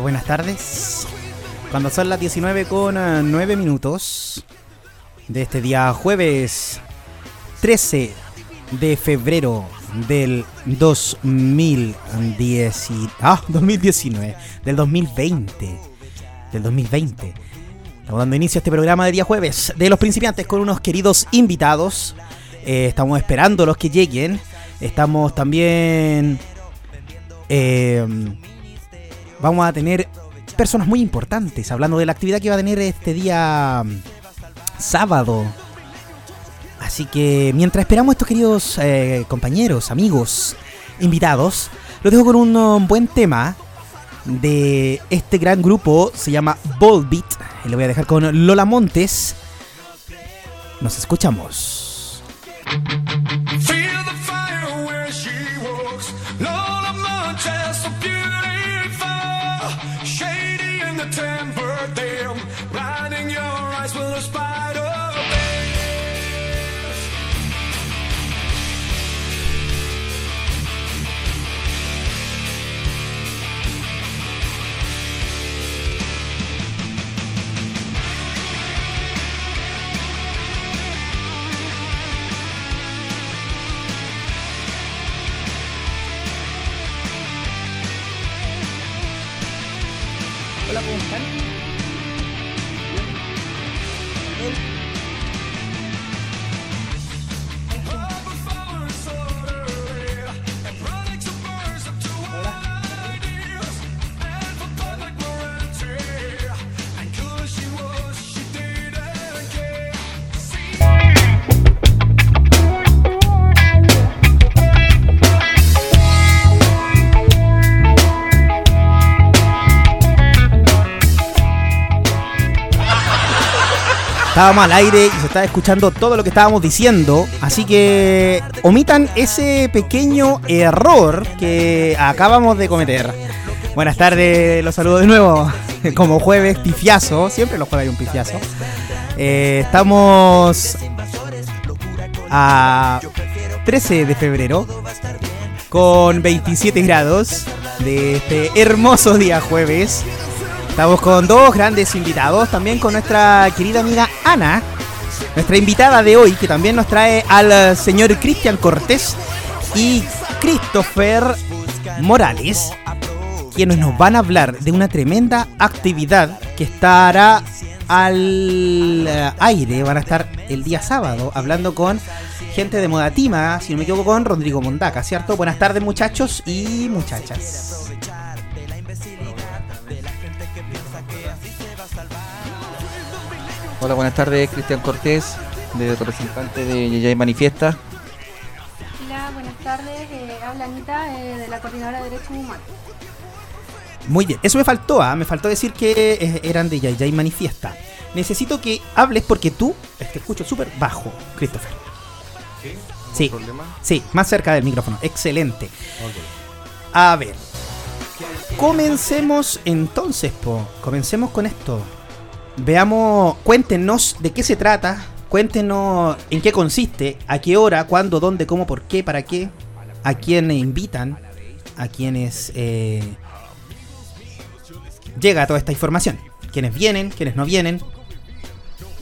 Buenas tardes. Cuando son las 19 con 9 minutos de este día jueves 13 de febrero del 2010 ah, 2019, del 2020, del 2020. Estamos dando inicio a este programa de día jueves de los principiantes con unos queridos invitados. Eh, estamos esperando los que lleguen. Estamos también... Eh, vamos a tener personas muy importantes hablando de la actividad que va a tener este día mm, sábado. Así que mientras esperamos a estos queridos eh, compañeros, amigos, invitados, los dejo con un um, buen tema de este gran grupo, se llama Volbeat, y lo voy a dejar con Lola Montes. Nos escuchamos. Estábamos al aire y se estaba escuchando todo lo que estábamos diciendo. Así que omitan ese pequeño error que acabamos de cometer. Buenas tardes, los saludo de nuevo. Como jueves, pifiazo. Siempre los jueves hay un pifiazo. Eh, estamos a 13 de febrero con 27 grados de este hermoso día jueves. Estamos con dos grandes invitados, también con nuestra querida amiga Ana, nuestra invitada de hoy, que también nos trae al señor Cristian Cortés y Christopher Morales, quienes nos van a hablar de una tremenda actividad que estará al aire, van a estar el día sábado hablando con gente de Modatima, si no me equivoco, con Rodrigo Mondaca, ¿cierto? Buenas tardes muchachos y muchachas. Hola, buenas tardes, Cristian Cortés, de representante de Yayay Manifiesta. Hola, buenas tardes, eh, habla Anita eh, de la Coordinadora de Derechos Humanos. Muy bien, eso me faltó, ¿ah? me faltó decir que eh, eran de Yayay Manifiesta. Necesito que hables porque tú, te escucho súper bajo, Christopher. ¿Sí? Sí. problema? Sí, más cerca del micrófono. Excelente. A ver. Comencemos entonces, po. Comencemos con esto. Veamos, cuéntenos de qué se trata, cuéntenos en qué consiste, a qué hora, cuándo, dónde, cómo, por qué, para qué, a quién invitan, a quienes eh, llega toda esta información, quiénes vienen, quiénes no vienen,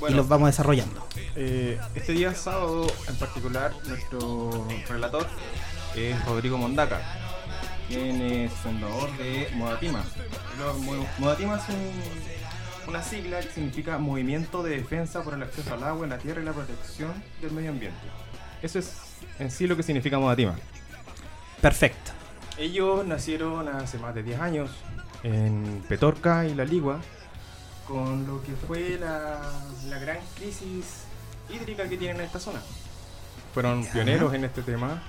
y los vamos desarrollando. eh, este día sábado en particular, nuestro relator es Rodrigo Mondaca, quien es fundador de Modatima. Modatima es un- una sigla que significa Movimiento de Defensa por el Acceso al Agua, la Tierra y la Protección del Medio Ambiente. Eso es en sí lo que significa Modatima. Perfecto. Ellos nacieron hace más de 10 años en Petorca y La Ligua, con lo que fue la, la gran crisis hídrica que tienen en esta zona. Fueron pioneros en este tema,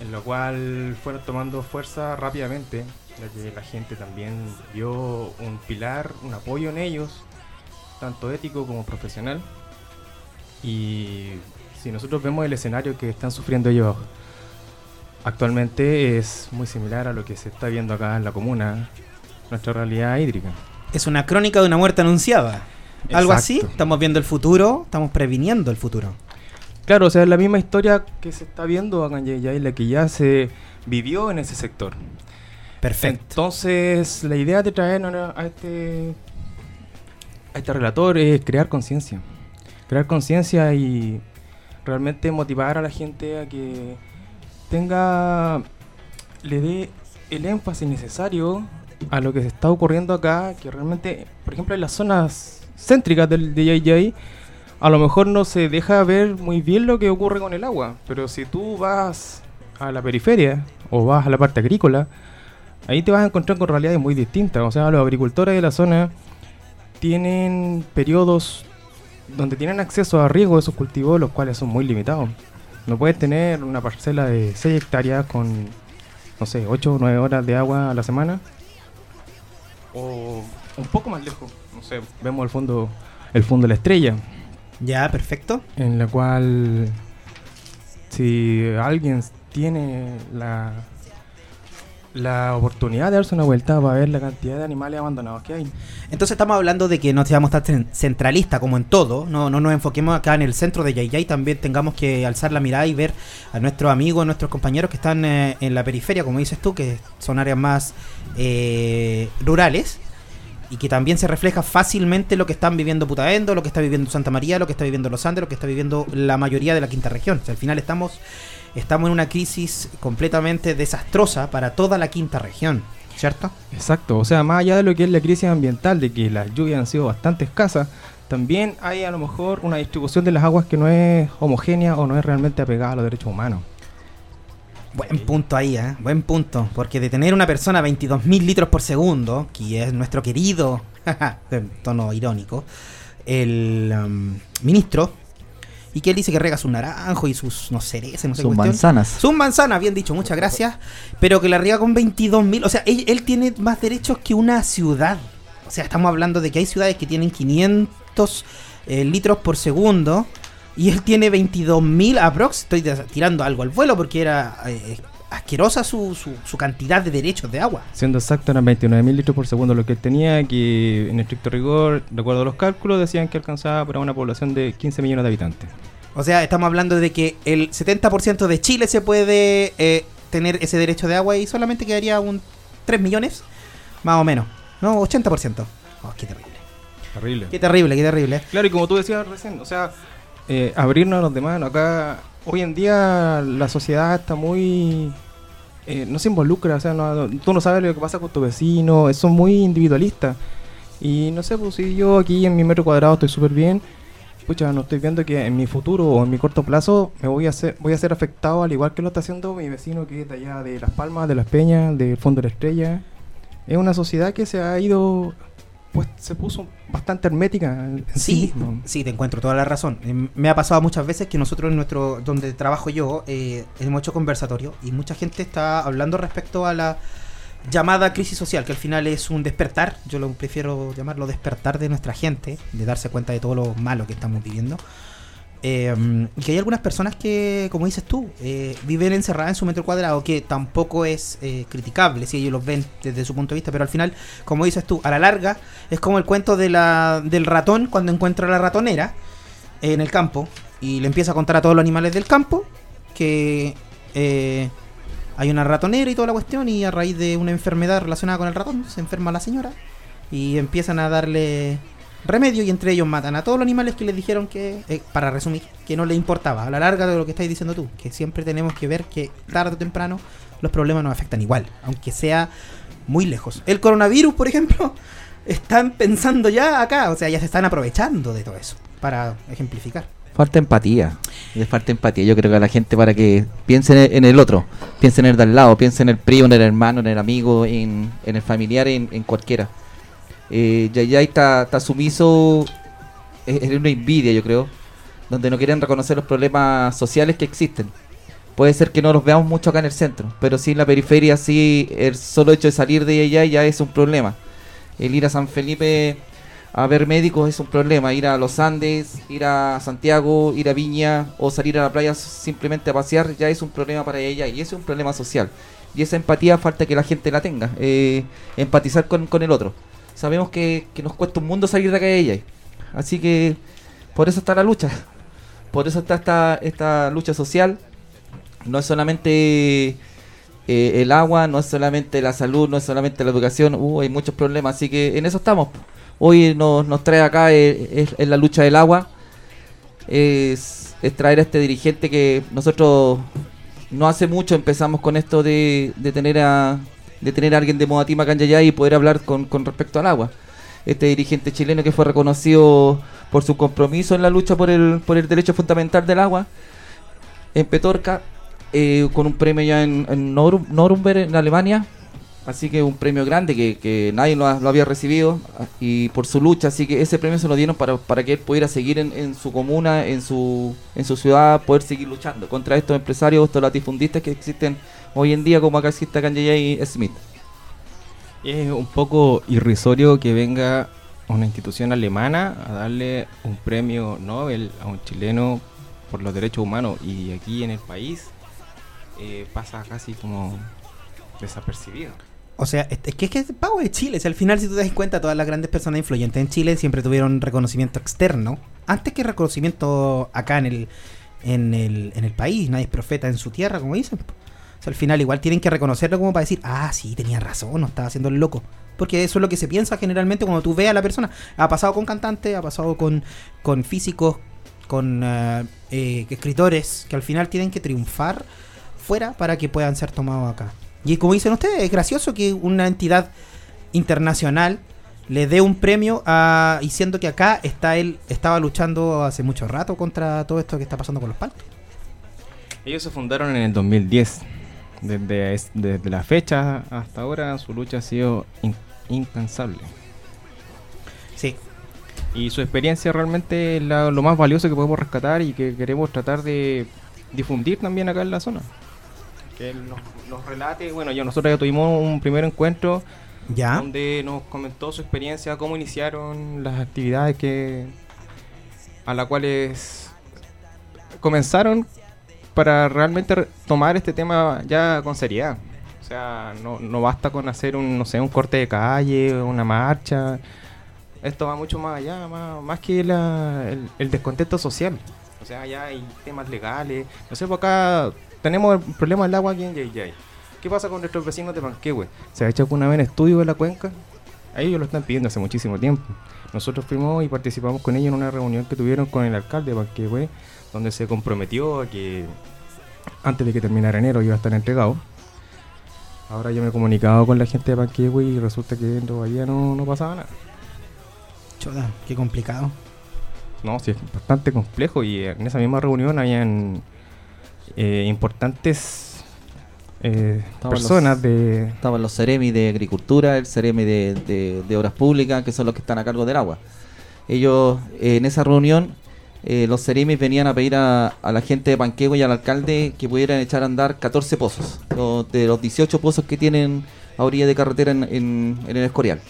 en lo cual fueron tomando fuerza rápidamente, que la gente también vio un pilar, un apoyo en ellos, tanto ético como profesional. Y si nosotros vemos el escenario que están sufriendo ellos actualmente es muy similar a lo que se está viendo acá en la comuna, nuestra realidad hídrica. Es una crónica de una muerte anunciada. Algo así, estamos viendo el futuro, estamos previniendo el futuro. Claro, o sea, es la misma historia que se está viendo acá en Yayay, la que ya se vivió en ese sector. Perfecto. Entonces, la idea de traer a este, a este relator es crear conciencia. Crear conciencia y realmente motivar a la gente a que tenga, le dé el énfasis necesario a lo que se está ocurriendo acá, que realmente, por ejemplo, en las zonas céntricas del DJJ, a lo mejor no se deja ver muy bien lo que ocurre con el agua, pero si tú vas a la periferia o vas a la parte agrícola, ahí te vas a encontrar con realidades muy distintas. O sea, los agricultores de la zona tienen periodos donde tienen acceso a riego de sus cultivos, los cuales son muy limitados. No puedes tener una parcela de 6 hectáreas con, no sé, 8 o 9 horas de agua a la semana. O un poco más lejos, no sé, vemos el fondo, el fondo de la estrella, Ya, perfecto. en la cual si alguien tiene la, la oportunidad de darse una vuelta va a ver la cantidad de animales abandonados que hay. Entonces estamos hablando de que no seamos tan cen- centralistas como en todo, no, no nos enfoquemos acá en el centro de Yayay, también tengamos que alzar la mirada y ver a nuestros amigos, a nuestros compañeros que están eh, en la periferia, como dices tú, que son áreas más eh, rurales y que también se refleja fácilmente lo que están viviendo Putaendo, lo que está viviendo Santa María, lo que está viviendo Los Andes, lo que está viviendo la mayoría de la quinta región. O sea, al final estamos, estamos en una crisis completamente desastrosa para toda la quinta región, ¿cierto? Exacto, o sea, más allá de lo que es la crisis ambiental, de que las lluvias han sido bastante escasas, también hay a lo mejor una distribución de las aguas que no es homogénea o no es realmente apegada a los derechos humanos. Buen punto ahí, ¿eh? Buen punto. Porque de tener una persona a 22.000 litros por segundo, que es nuestro querido, en tono irónico, el um, ministro, y que él dice que rega sus naranjos y sus, no cereces, no sé cuestión. manzanas. Sus manzanas, bien dicho, muchas gracias. Pero que la riega con 22.000, o sea, él, él tiene más derechos que una ciudad. O sea, estamos hablando de que hay ciudades que tienen 500 eh, litros por segundo. Y él tiene 22.000 aprox. Estoy tirando algo al vuelo porque era eh, asquerosa su, su, su cantidad de derechos de agua. Siendo exacto, eran 29.000 litros por segundo lo que él tenía, que en estricto rigor, de acuerdo a los cálculos, decían que alcanzaba para una población de 15 millones de habitantes. O sea, estamos hablando de que el 70% de Chile se puede eh, tener ese derecho de agua y solamente quedaría un 3 millones, más o menos. No, 80%. Oh, qué terrible. Terrible. Qué terrible, qué terrible. Claro, y como tú decías recién, o sea, eh, abrirnos a los demás. Acá, hoy en día, la sociedad está muy. eh, no se involucra, o sea, no- tú no sabes lo que pasa con tu vecino, son muy individualistas. Y no sé, pues si yo aquí en mi metro cuadrado estoy súper bien, pucha, no estoy viendo que en mi futuro o en mi corto plazo me voy a ser, voy a ser afectado al igual que lo está haciendo mi vecino que es de allá de Las Palmas, de Las Peñas, del Fondo de la Estrella. Es una sociedad que se ha ido, pues se puso bastante hermética en sí, Sí, sí, te encuentro toda la razón. Eh, Me ha pasado muchas veces que nosotros en nuestro, donde trabajo yo, eh, hemos hecho conversatorio y mucha gente está hablando respecto a la llamada crisis social, que al final es un despertar, yo lo prefiero llamarlo despertar de nuestra gente, de darse cuenta de todo lo malo que estamos viviendo. Y que hay algunas personas que, como dices tú, eh, viven encerradas en su metro cuadrado, que tampoco es eh, criticable si ellos los ven desde su punto de vista, pero al final, como dices tú, a la larga es como el cuento de la, del ratón cuando encuentra a la ratonera en el campo y le empieza a contar a todos los animales del campo que eh, hay una ratonera y toda la cuestión y a raíz de una enfermedad relacionada con el ratón se enferma la señora y empiezan a darle remedio y entre ellos matan a todos los animales que les dijeron que, eh, para resumir, que no les importaba. A la larga de lo que estáis diciendo tú, que siempre tenemos que ver que tarde o temprano los problemas nos afectan igual, aunque sea muy lejos. El coronavirus, por ejemplo, están pensando ya acá, o sea, ya se están aprovechando de todo eso, para ejemplificar. Falta empatía. Es falta empatía. Yo creo que a la gente para que piense en el, en el otro, piense en el de al lado, piense en el primo, en el hermano, en el amigo, en, el familiar, en cualquiera. Eh, Yayay está, sumiso, es una envidia yo creo, donde no quieren reconocer los problemas sociales que existen. Puede ser que no los veamos mucho acá en el centro, pero sí en la periferia, sí, el solo hecho de salir de Yayay ya es un problema. El ir a San Felipe a ver médicos es un problema. Ir a los Andes, ir a Santiago, ir a Viña o salir a la playa simplemente a pasear ya es un problema para ella y ese es un problema social. Y esa empatía falta que la gente la tenga, eh, empatizar con, con el otro. Sabemos que, que nos cuesta un mundo salir de acá de ella. Así que por eso está la lucha. Por eso está esta, esta lucha social. No es solamente eh, el agua, no es solamente la salud, no es solamente la educación, uh, hay muchos problemas, así que en eso estamos. Hoy nos, nos trae acá eh, es, es la lucha del agua, es, es traer a este dirigente que nosotros no hace mucho empezamos con esto de, de tener a de tener a alguien de Modatima Yayay y poder hablar con, con respecto al agua. Este dirigente chileno que fue reconocido por su compromiso en la lucha por el, por el derecho fundamental del agua en Petorca, eh, con un premio ya en, en en Alemania. Así que un premio grande que, que nadie lo, lo había recibido ah, y por su lucha. Así que ese premio se lo dieron para, para que él pudiera seguir en, en su comuna, en su, en su ciudad, poder seguir luchando contra estos empresarios, estos latifundistas que existen hoy en día, como acá existe en J.J. Smith. Es un poco irrisorio que venga una institución alemana a darle un premio Nobel a un chileno por los derechos humanos y aquí en el país eh, pasa casi como desapercibido. O sea, es que es que es pago de Chile. Si al final, si tú te das cuenta, todas las grandes personas influyentes en Chile siempre tuvieron reconocimiento externo. Antes que reconocimiento acá en el, en el, en el país. Nadie es profeta en su tierra, como dicen. Al final igual tienen que reconocerlo como para decir, ah, sí, tenía razón, no estaba haciendo el loco. Porque eso es lo que se piensa generalmente cuando tú ves a la persona. Ha pasado con cantantes, ha pasado con, con físicos, con eh, eh, escritores, que al final tienen que triunfar fuera para que puedan ser tomados acá. Y como dicen ustedes, es gracioso que una entidad internacional le dé un premio a que acá está él estaba luchando hace mucho rato contra todo esto que está pasando con los paltos. Ellos se fundaron en el 2010. Desde, es- desde la fecha hasta ahora su lucha ha sido in- incansable. Sí. Y su experiencia realmente es la- lo más valioso que podemos rescatar y que queremos tratar de difundir también acá en la zona. Que él nos, nos relate, bueno, ya nosotros ya tuvimos un primer encuentro Ya. donde nos comentó su experiencia, cómo iniciaron las actividades que a las cuales comenzaron para realmente re- tomar este tema ya con seriedad. O sea, no, no basta con hacer un, no sé, un corte de calle, una marcha. Esto va mucho más allá, más, más que la- el, el descontento social. O sea, ya hay temas legales. No sé, por acá tenemos el problema del agua aquí en Yayay. ¿Qué pasa con nuestros vecinos de Panquehue? ¿Se ha hecho alguna vez estudio de la cuenca? Ellos lo están pidiendo hace muchísimo tiempo. Nosotros fuimos y participamos con ellos en una reunión que tuvieron con el alcalde de Panquehue, donde se comprometió a que antes de que terminara enero iba a estar entregado. Ahora yo me he comunicado con la gente de Panquehue y resulta que todavía no, no pasaba nada. Chuta, qué complicado. No, sí, es bastante complejo y en esa misma reunión habían eh, importantes eh, personas los- de... Estaban los Ceremi de Agricultura, el Ceremi de, de- de Obras Públicas, que son los que están a cargo del agua. Ellos, eh, en esa reunión, eh, los Ceremis venían a pedir a, la gente de Panquehue y al alcalde que pudieran echar a andar 14 pozos, de los 18 pozos que tienen a orilla de carretera en, en- en el Escorial.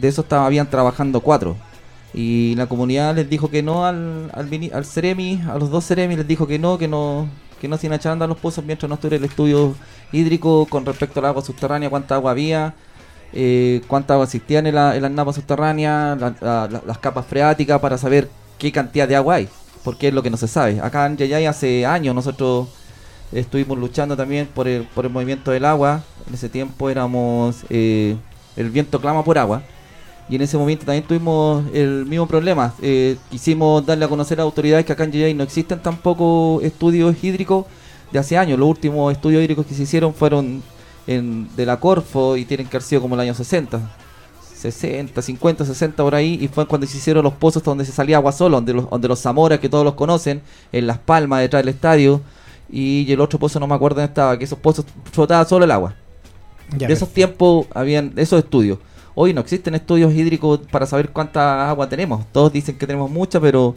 De esos habían trabajando cuatro. Y la comunidad les dijo que no al, al, al a los dos Ceremi les dijo que no, que no, que no se iban a echar a andar los pozos mientras no estuviera el estudio hídrico con respecto al agua subterránea, cuánta agua había, eh, cuánta agua existían en, la- en las subterráneas, la- la- la- las capas freáticas para saber qué cantidad de agua hay, porque es lo que no se sabe. Acá en Yayay hace años nosotros estuvimos luchando también por el, por el movimiento del agua. En ese tiempo éramos eh, el viento clama por agua. Y en ese momento también tuvimos el mismo problema. Eh, quisimos darle a conocer a autoridades que acá en Yayay no existen tampoco estudios hídricos de hace años. Los últimos estudios hídricos que se hicieron fueron en, de la Corfo y tienen que haber sido como el año 60. 60, 50, 60 por ahí, y fue cuando se hicieron los pozos donde se salía agua solo, donde los, donde los Zamora, que todos los conocen, en Las Palmas, detrás del estadio, y el otro pozo no me acuerdo dónde estaba, que esos pozos flotaba solo el agua. Ya, de esos tiempos habían esos estudios. Hoy no existen estudios hídricos para saber cuánta agua tenemos. Todos dicen que tenemos mucha, pero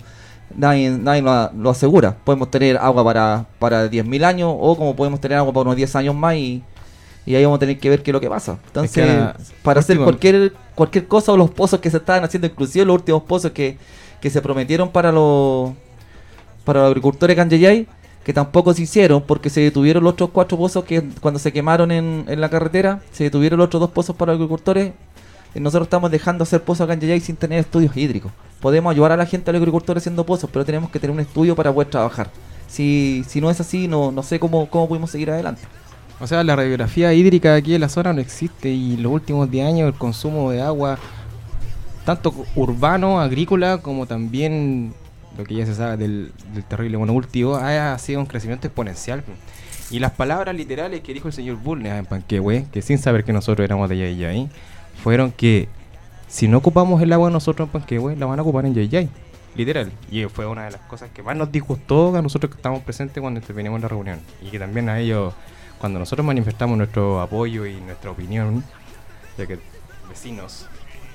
nadie, nadie lo, lo asegura. Podemos tener agua para, para 10.000 años o como podemos tener agua para unos 10 años más y, y ahí vamos a tener que ver qué es lo que pasa. Entonces, que para hacer cualquier cualquier cosa o los pozos que se estaban haciendo, inclusive los últimos pozos que, que se prometieron para los para los agricultores Canjayay, que tampoco se hicieron porque se detuvieron los otros cuatro pozos que cuando se quemaron en, en la carretera, se detuvieron los otros dos pozos para los agricultores. Y nosotros estamos dejando hacer pozos acá en Yayay sin tener estudios hídricos. Podemos ayudar a la gente, a los agricultores haciendo pozos, pero tenemos que tener un estudio para poder trabajar. Si, si no es así, no, no sé cómo, cómo podemos seguir adelante. O sea, la radiografía hídrica aquí en la zona no existe y en los últimos 10 años el consumo de agua, tanto urbano, agrícola, como también lo que ya se sabe del, terrible monocultivo, ha, sido un crecimiento exponencial. Y las palabras literales que dijo el señor Bulnes en Panquehue, que sin saber que nosotros éramos de Yayay, fueron que si no ocupamos el agua nosotros en Panquehue, la van a ocupar en Yayay. Literal. Y fue una de las cosas que más nos disgustó a nosotros que estábamos presentes cuando intervenimos en la reunión. Y que también a ellos, cuando nosotros manifestamos nuestro apoyo y nuestra opinión, ya que vecinos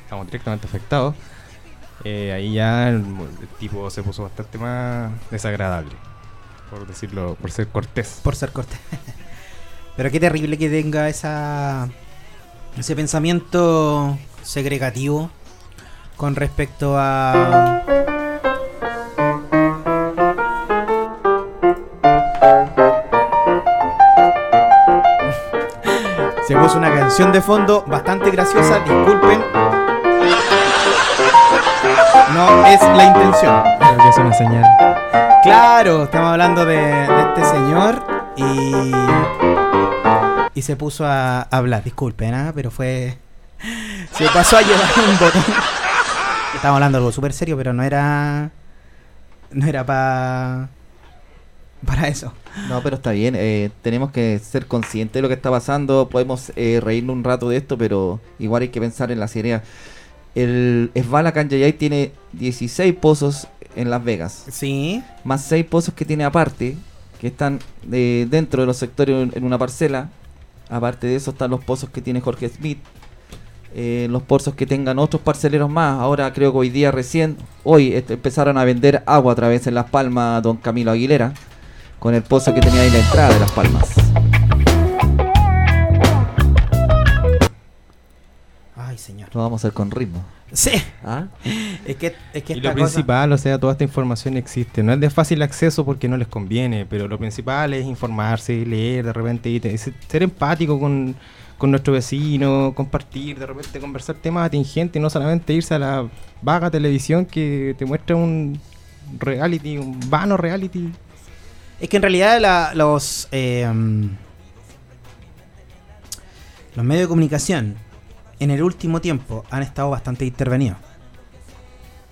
estamos directamente afectados, eh, ahí ya el, el tipo se puso bastante más desagradable. Por decirlo, por ser cortés. Por ser cortés. Pero qué terrible que tenga esa ese pensamiento segregativo con respecto a Puso una canción de fondo bastante graciosa, disculpen. No es la intención. Creo que es una señal. Claro, estamos hablando de, de este señor y. Y se puso a hablar. Disculpen, ¿ah? pero fue. Se pasó a llevar un botón. Estamos hablando de algo súper serio, pero no era. No era para. Para eso. No, pero está bien. eh, tenemos que ser conscientes de lo que está pasando. Podemos eh, reírnos un rato de esto, pero igual hay que pensar en la seriedad. El Esbala Canjayay tiene 16 pozos en Las Vegas, Sí. más 6 pozos que tiene aparte, que están eh, dentro de los sectores en- una parcela. Aparte de eso están los pozos que tiene Jorge Smith, eh, los pozos que tengan otros parceleros más. Ahora creo que hoy día recién, hoy este, empezaron a vender agua otra vez en Las Palmas Don Camilo Aguilera, con el pozo que tenía ahí la entrada de Las Palmas. Ay, señor. Lo vamos a hacer con ritmo. Sí. ¿Ah? Es que, es que Y esta lo cosa- principal, o sea, toda esta información existe. No es de fácil acceso porque no les conviene, pero lo principal es informarse, leer, de repente, y te- ser ser empático con, con nuestro vecino, compartir, de repente conversar temas atingentes, no solamente irse a la vaga televisión que te muestra un reality, un vano reality. Es que en realidad la- los eh, los medios de comunicación en el último tiempo han estado bastante intervenidos.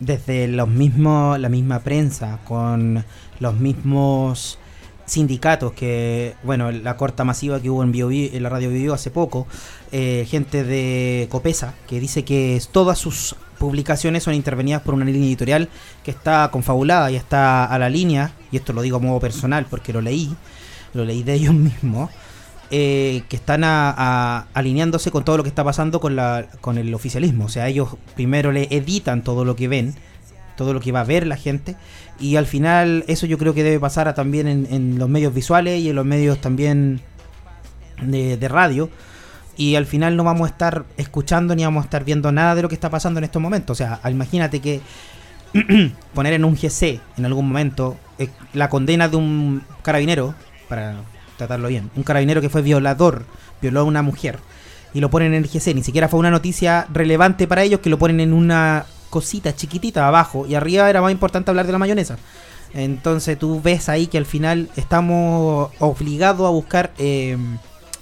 Desde los mismos, la misma prensa, con los mismos sindicatos que, bueno, la corta masiva que hubo en, Bio en la radio Bio hace poco, eh, gente de Copesa que dice que todas sus publicaciones son intervenidas por una línea editorial que está confabulada y está a la línea, y esto lo digo a modo personal porque lo leí, lo leí de ellos mismos, eh, que están a- a- alineándose con todo lo que está pasando con, la, con el oficialismo. O sea, ellos primero le editan todo lo que ven, todo lo que va a ver la gente, y al final eso yo creo que debe pasar a también en, en los medios visuales y en los medios también de, de radio. Y al final no vamos a estar escuchando ni vamos a estar viendo nada de lo que está pasando en estos momentos. O sea, imagínate que poner en un GC en algún momento eh, la condena de un carabinero, para tratarlo bien, un carabinero que fue violador, violó a una mujer, y lo ponen en el GC, ni siquiera fue una noticia relevante para ellos, que lo ponen en una cosita chiquitita abajo, y arriba era más importante hablar de la mayonesa. Entonces tú ves ahí que al final estamos obligados a buscar eh,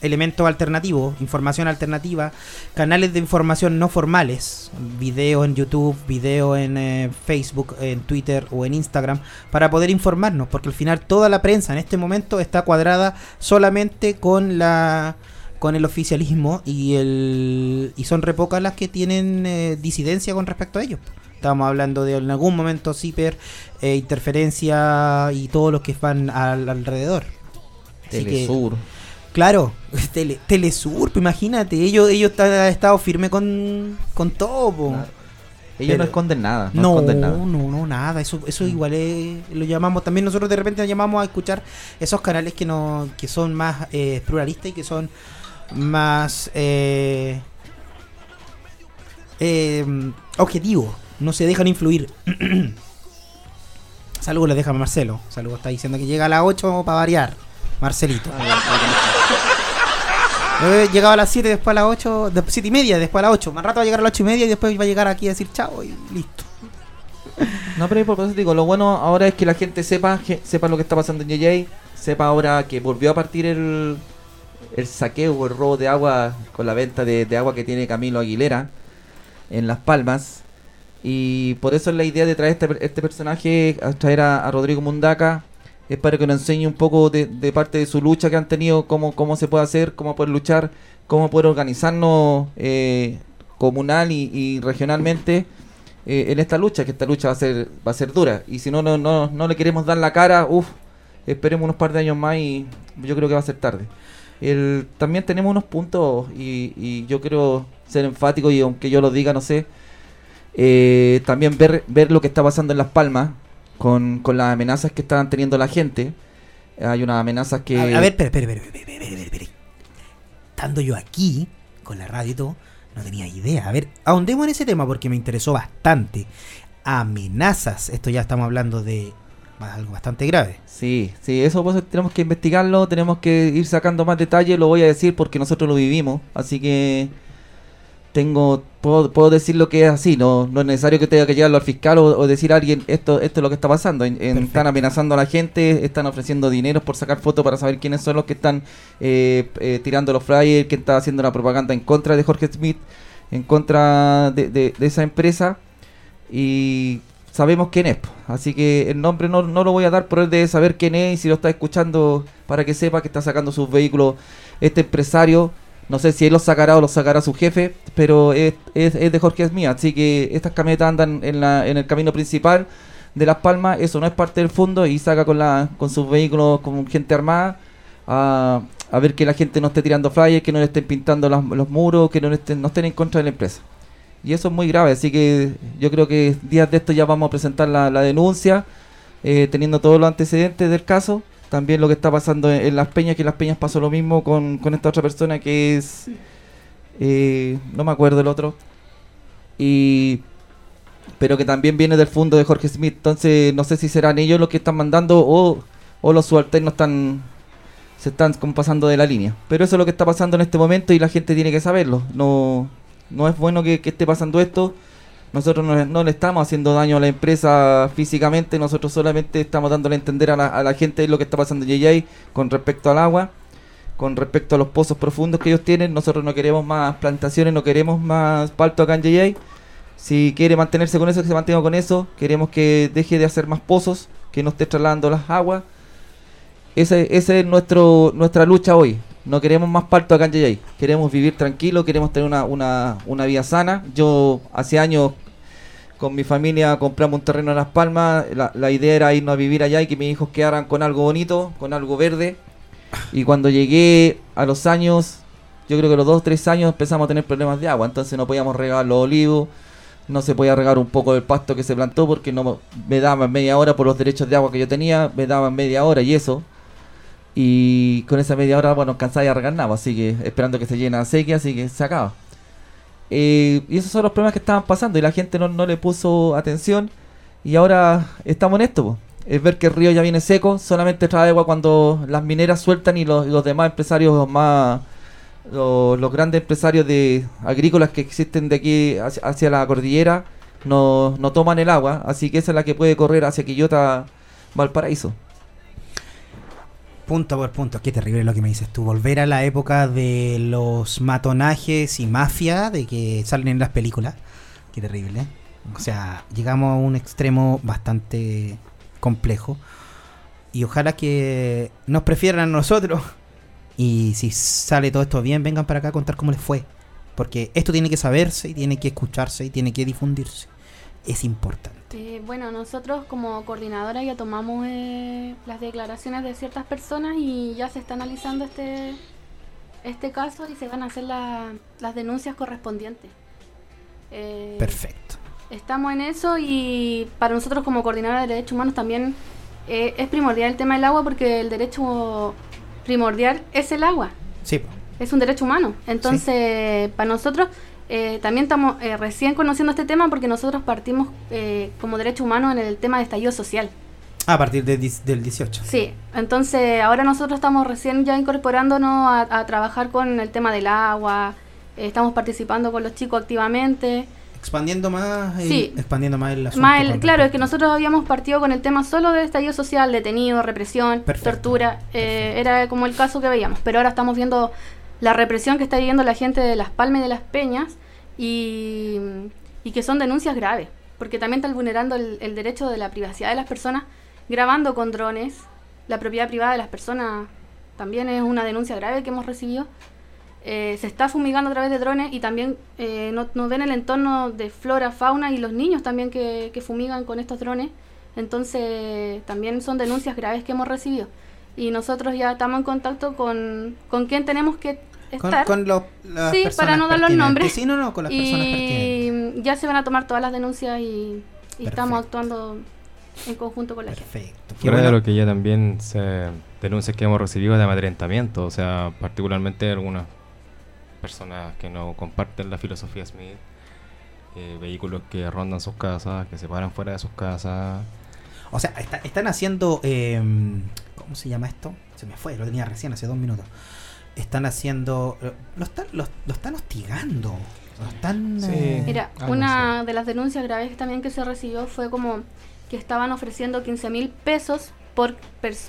elementos alternativos, información alternativa, canales de información no formales, video en YouTube, video en eh, Facebook, en Twitter o en Instagram, para poder informarnos, porque al final toda la prensa en este momento está cuadrada solamente con la con el oficialismo y el y son re pocas las que tienen eh, disidencia con respecto a ellos. Estamos hablando de en algún momento ciber, eh, interferencia y todos los que van al, alrededor. Así Telesur. Claro, Tele- Telesur, imagínate, ellos, ellos han estado firme con, con todo. Claro. Ellos Pero- no esconden nada. No, No, esconden nada. no, no, nada. Eso, eso igual es- lo llamamos. También nosotros de repente nos llamamos a escuchar esos canales que no, que son más eh, pluralistas y que son más eh, eh, objetivos. No se dejan influir. Saludos, les deja Marcelo. Saludos, está diciendo que llega a las 8 para variar. Marcelito. Llegaba a las 7, después a las 8, de 7 y media, después a las 8. Más rato va a llegar a las 8 y media y después va a llegar aquí a decir chao y listo. No, pero por eso digo, lo bueno ahora es que la gente sepa sepa lo que está pasando en JJ, sepa ahora que volvió a partir el saqueo o el robo de agua con la venta de, agua que tiene Camilo Aguilera en Las Palmas. Y por eso es la idea de traer este, este personaje, traer a, a Rodrigo Mundaca, es para que nos enseñe un poco de, parte de su lucha que han tenido, cómo, cómo se puede hacer, cómo poder luchar, cómo poder organizarnos eh, comunal y, regionalmente eh, en esta lucha, que esta lucha va a ser, va a ser dura. Y si no, no, no, no le queremos dar la cara, uff, esperemos unos par de años más y yo creo que va a ser tarde. También tenemos unos puntos y, yo creo ser enfático y aunque yo lo diga, no sé, eh, también ver, ver lo que está pasando en Las Palmas con, con las amenazas que están teniendo la gente. Hay unas amenazas que... A, a ver, espera, espera, espera, espera, espera, espera, espera. Estando yo aquí, con la radio y todo, no tenía idea. A ver, ahondemos en ese tema porque me interesó bastante. Amenazas. Esto ya estamos hablando de algo bastante grave. Sí, sí, eso pues, tenemos que investigarlo, tenemos que ir sacando más detalles, lo voy a decir porque nosotros lo vivimos, así que tengo puedo, puedo decir lo que es así, no, no es necesario que tenga que llevarlo al fiscal o, o decir a alguien esto esto es lo que está pasando, En- en- Perfecto. están amenazando a la gente, están ofreciendo dinero por sacar fotos para saber quiénes son los que están eh, eh, tirando los flyers, quién está haciendo la propaganda en contra de Jorge Smith, en contra de, de- de esa empresa y sabemos quién es. Así que el nombre no, no lo voy a dar, pero él debe saber quién es y si lo está escuchando para que sepa que está sacando sus vehículos este empresario. No sé si él los sacará o los sacará su jefe, pero es, de Jorge Esmía. Así que estas camionetas andan en, la, en el camino principal de Las Palmas. Eso no es parte del fondo y saca con, la, con sus vehículos con gente armada a, a ver que la gente no esté tirando flyers, que no le estén pintando los muros, que no, estén, no estén en contra de la empresa. Y eso es muy grave, así que yo creo que días de esto ya vamos a presentar la, la denuncia, eh, teniendo todos los antecedentes del caso. También lo que está pasando en, en Las Peñas, que en Las Peñas pasó lo mismo con, con esta otra persona que es... eh, no me acuerdo el otro. Y... Pero que también viene del fondo de Jorge Smith. Entonces no sé si serán ellos los que están mandando o, o los subalternos están se están como pasando de la línea. Pero eso es lo que está pasando en este momento y la gente tiene que saberlo. No, no es bueno que, que esté pasando esto. Nosotros no, no le estamos haciendo daño a la empresa físicamente, nosotros solamente estamos dándole a entender a la, gente lo que está pasando en JJ con respecto al agua, con respecto a los pozos profundos que ellos tienen. Nosotros no queremos más plantaciones, no queremos más palto acá en JJ. Si quiere mantenerse con eso, que se mantenga con eso. Queremos que deje de hacer más pozos, que no esté trasladando las aguas. Ese es nuestro, nuestra lucha hoy. No queremos más parto acá en JJ. Queremos vivir tranquilo, queremos tener una, una, una vida sana. Yo hace años con mi familia compramos un terreno en Las Palmas. La, la idea era irnos a vivir allá y que mis hijos quedaran con algo bonito, con algo verde. Y cuando llegué a los años, yo creo que los 2 3 años empezamos a tener problemas de agua. Entonces no podíamos regar los olivos, no se podía regar un poco del pasto que se plantó porque no me daban media hora por los derechos de agua que yo tenía, me daban media hora y eso. Y con esa media hora, bueno, de regar nada, así que esperando que se llene la sequía, así que se acaba. Eh, y esos son los problemas que estaban pasando y la gente no, no le puso atención. Y ahora estamos en esto, po. es ver que el río ya viene seco, solamente trae agua cuando las mineras sueltan y los, demás empresarios los más los, los grandes empresarios de agrícolas que existen de aquí hacia, hacia la cordillera no, no toman el agua, así que esa es la que puede correr hacia Quillota, Valparaíso. Punto por punto, qué terrible lo que me dices tú. Volver a la época de los matonajes y mafia de que salen en las películas. Qué terrible. O sea, llegamos a un extremo bastante complejo. Y ojalá que nos prefieran a nosotros. Y si sale todo esto bien, vengan para acá a contar cómo les fue. Porque esto tiene que saberse y tiene que escucharse y tiene que difundirse. Es importante. Eh, bueno, nosotros como coordinadora ya tomamos eh, las declaraciones de ciertas personas y ya se está analizando este, este caso y se van a hacer la- las denuncias correspondientes. Eh, Perfecto. Estamos en eso y para nosotros como coordinadora de derechos humanos también eh, es primordial el tema del agua porque el derecho primordial es el agua, Sí, es un derecho humano. Entonces, para nosotros eh, también estamos eh, recién conociendo este tema porque nosotros partimos eh, como derecho humano en el tema de estallido social. a partir de del 18. Sí, entonces ahora nosotros estamos recién ya incorporándonos a, a trabajar con el tema del agua, eh, estamos participando con los chicos activamente expandiendo más, el, Sí. expandiendo más el asunto. Más el- claro, es que nosotros habíamos partido con el tema solo de estallido social, detenido, represión, Perfecto. tortura. eh, era como el caso que veíamos. Pero ahora estamos viendo la represión que está viviendo la gente de Las Palmas y de Las Peñas y, y que son denuncias graves. Porque también están vulnerando el, derecho de la privacidad de las personas, grabando con drones. La propiedad privada de las personas también es una denuncia grave que hemos recibido. Eh, se está fumigando a través de drones y también eh, no- nos ven el entorno de flora, fauna y los niños también que, que fumigan con estos drones. Entonces también son denuncias graves que hemos recibido. Y nosotros ya estamos en contacto con, con quien tenemos que Con, estar. con los, las Sí, personas para no dar los nombres. Sí, no, no, con las personas y ya se van a tomar todas las denuncias y, y estamos actuando en conjunto con la gente. Perfecto. Fuera de bueno. lo que ya también se denuncias que hemos recibido de amedrentamiento, o sea, particularmente algunas personas que no comparten la filosofía Smith, eh, vehículos que rondan sus casas, que se paran fuera de sus casas. O sea, está- están haciendo. eh, ¿Cómo se llama esto? Se me fue, lo tenía recién, hace dos minutos. Están haciendo. eh, Lo están, lo, lo están hostigando. Lo están. Sí. eh, Mira, una de las denuncias graves también que se recibió fue como que estaban ofreciendo 15 mil pesos por,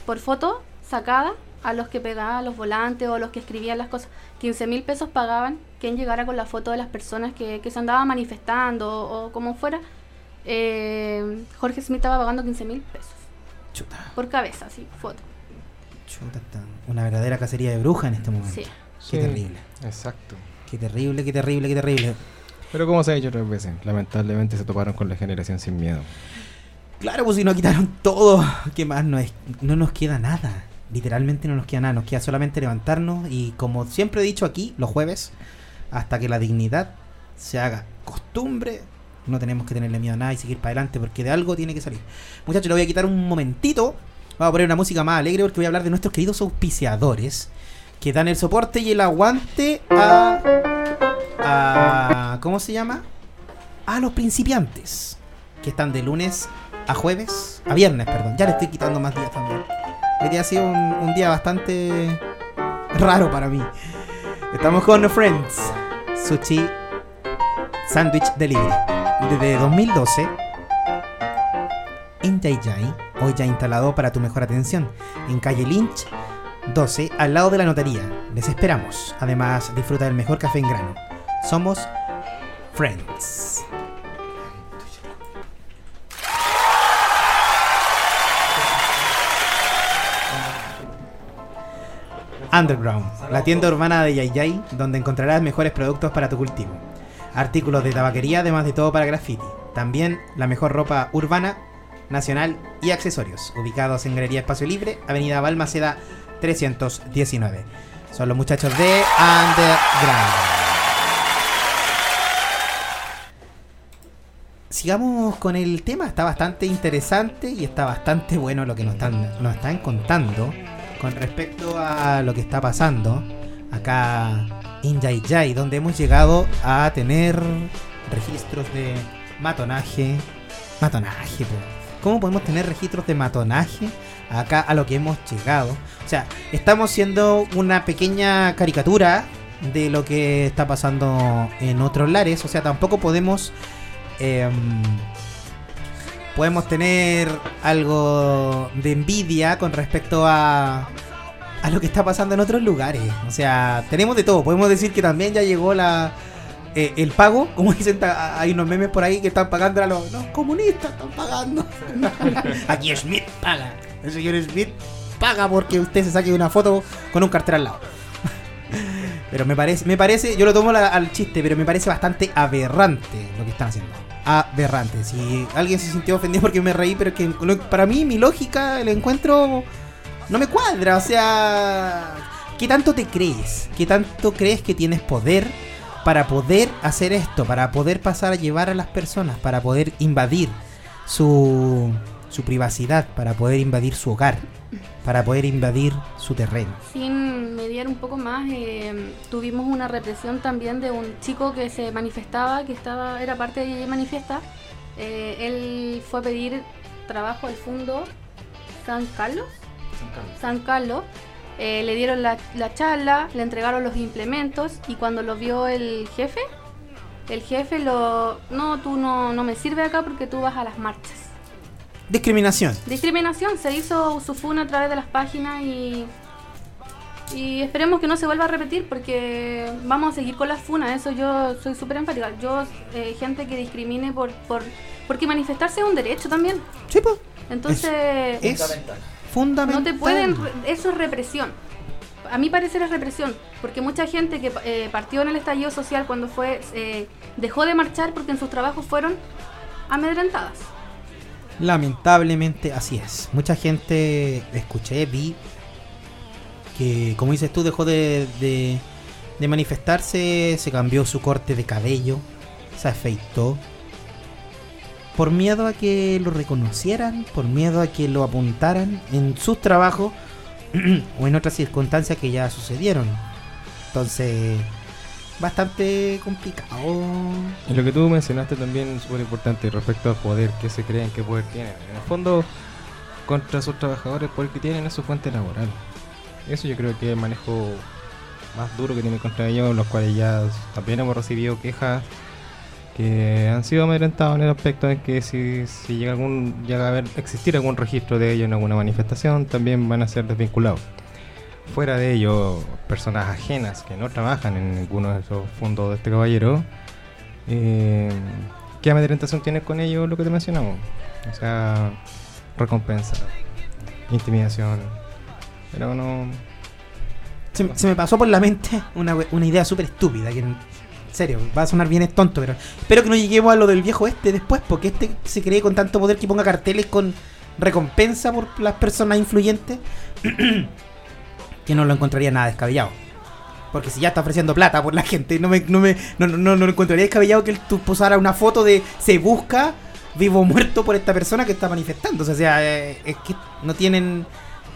por foto sacada a los que pegaban los volantes o los que escribían las cosas. 15 mil pesos pagaban quien llegara con la foto de las personas que, que se andaban manifestando o, o como fuera. Eh, Jorge Smith estaba pagando 15 mil pesos chuta, por cabeza, así, foto. Chuta, una verdadera cacería de bruja en este momento. Sí. Qué Sí, terrible. Exacto. Qué terrible, qué terrible, qué terrible. Pero como se ha dicho otras veces, lamentablemente se toparon con la generación sin miedo. Claro, pues si nos quitaron todo, ¿qué más? No, es, no nos queda nada. Literalmente no nos queda nada. Nos queda solamente levantarnos y como siempre he dicho aquí, los jueves, hasta que la dignidad se haga costumbre, no tenemos que tenerle miedo a nada y seguir para adelante porque de algo tiene que salir. Muchachos, le voy a quitar un momentito. Vamos a poner una música más alegre porque voy a hablar de nuestros queridos auspiciadores que dan el soporte y el aguante a... a ¿Cómo se llama? A los principiantes que están de lunes a jueves, a viernes, perdón. Ya le estoy quitando más días también. Hoy ha sido un, un día bastante raro para mí. Estamos con Friends, Sushi Sandwich Delivery. Desde 2012, en Yai, hoy ya instalado para tu mejor atención, en calle Lynch 12, al lado de la notaría. Les esperamos. Además, disfruta del mejor café en grano. Somos Friends. Underground, la tienda urbana de Yay Yay, donde encontrarás mejores productos para tu cultivo. Artículos de tabaquería, además de todo para graffiti. También la mejor ropa urbana, nacional y accesorios. Ubicados en Galería Espacio Libre, Avenida Balmaceda 319. Son los muchachos de Underground. Sigamos con el tema, está bastante interesante y está bastante bueno lo que nos están, nos están contando con respecto a lo que está pasando acá en Yay Yay, donde hemos llegado a tener registros de matonaje. Matonaje, po. ¿Cómo podemos tener registros de matonaje acá a lo que hemos llegado? O sea, estamos siendo una pequeña caricatura de lo que está pasando en otros lares, o sea, tampoco podemos em, podemos tener algo de envidia con respecto a, a lo que está pasando en otros lugares. O sea, tenemos de todo. Podemos decir que también ya llegó la eh, el pago, como dicen, hay unos memes por ahí que están pagando a los, comunistas, están pagando. Aquí Smith paga. El señor Smith paga porque usted se saque una foto con un cartel al lado. Pero me parece, me parece, yo lo tomo al chiste, pero me parece bastante aberrante lo que están haciendo. Aberrante. Si alguien se sintió ofendido porque me reí, pero que para mí mi lógica, el encuentro no me cuadra. O sea, ¿qué tanto te crees? ¿Qué tanto crees que tienes poder para poder hacer esto? Para poder pasar a llevar a las personas, para poder invadir su, su privacidad, para poder invadir su hogar, para poder invadir su terreno. Sin mediar un poco más, eh, tuvimos una represión también de un chico que se manifestaba, que estaba era parte de Manifiesta. Eh, él fue a pedir trabajo al fondo San Carlos. San Carlos. Eh, le dieron la, la charla, le entregaron los implementos y cuando lo vio el jefe, el jefe lo... No, tú no, no me sirve acá porque tú vas a las marchas. Discriminación. Discriminación, se hizo su funa a través de las páginas y... Y esperemos que no se vuelva a repetir porque vamos a seguir con las funas, eso yo soy súper enfática. Yo, eh, gente que discrimine por, por... Porque manifestarse es un derecho también. Sí, pues. Entonces... Es Fundamental. Fundamental. No te pueden, eso es represión. A mi parecer es represión, porque mucha gente que eh, partió en el estallido social cuando fue, eh, dejó de marchar porque en sus trabajos fueron amedrentadas. Lamentablemente así es. Mucha gente escuché, vi que, como dices tú, dejó de, de- de manifestarse, se cambió su corte de cabello, se afeitó. Por miedo a que lo reconocieran, por miedo a que lo apuntaran en sus trabajos o en otras circunstancias que ya sucedieron. Entonces, bastante complicado. Y lo que tú mencionaste también es súper importante respecto al poder, que se creen que poder tienen. En el fondo, contra sus trabajadores, el poder que tienen es su fuente laboral. Eso yo creo que es el manejo más duro que tienen contra ellos, los cuales ya también hemos recibido quejas que han sido amedrentados en el aspecto de que si, si llega algún llega a haber existir algún registro de ellos en alguna manifestación, también van a ser desvinculados. Fuera de ello, personas ajenas que no trabajan en ninguno de esos fondos de este caballero, eh, ¿qué amedrentación tienes con ellos? Lo que te mencionamos. O sea, recompensa, intimidación. Pero no. Se, se me pasó por la mente una, una idea súper estúpida. Que en serio, va a sonar bien es tonto, pero espero que no lleguemos a lo del viejo este después, porque este se cree con tanto poder que ponga carteles con recompensa por las personas influyentes, que no lo encontraría nada descabellado. Porque si ya está ofreciendo plata por la gente, no me, no me no, no, no, encontraría descabellado que tú posara una foto de se busca vivo o muerto por esta persona que está manifestándose. O sea, eh, es que no tienen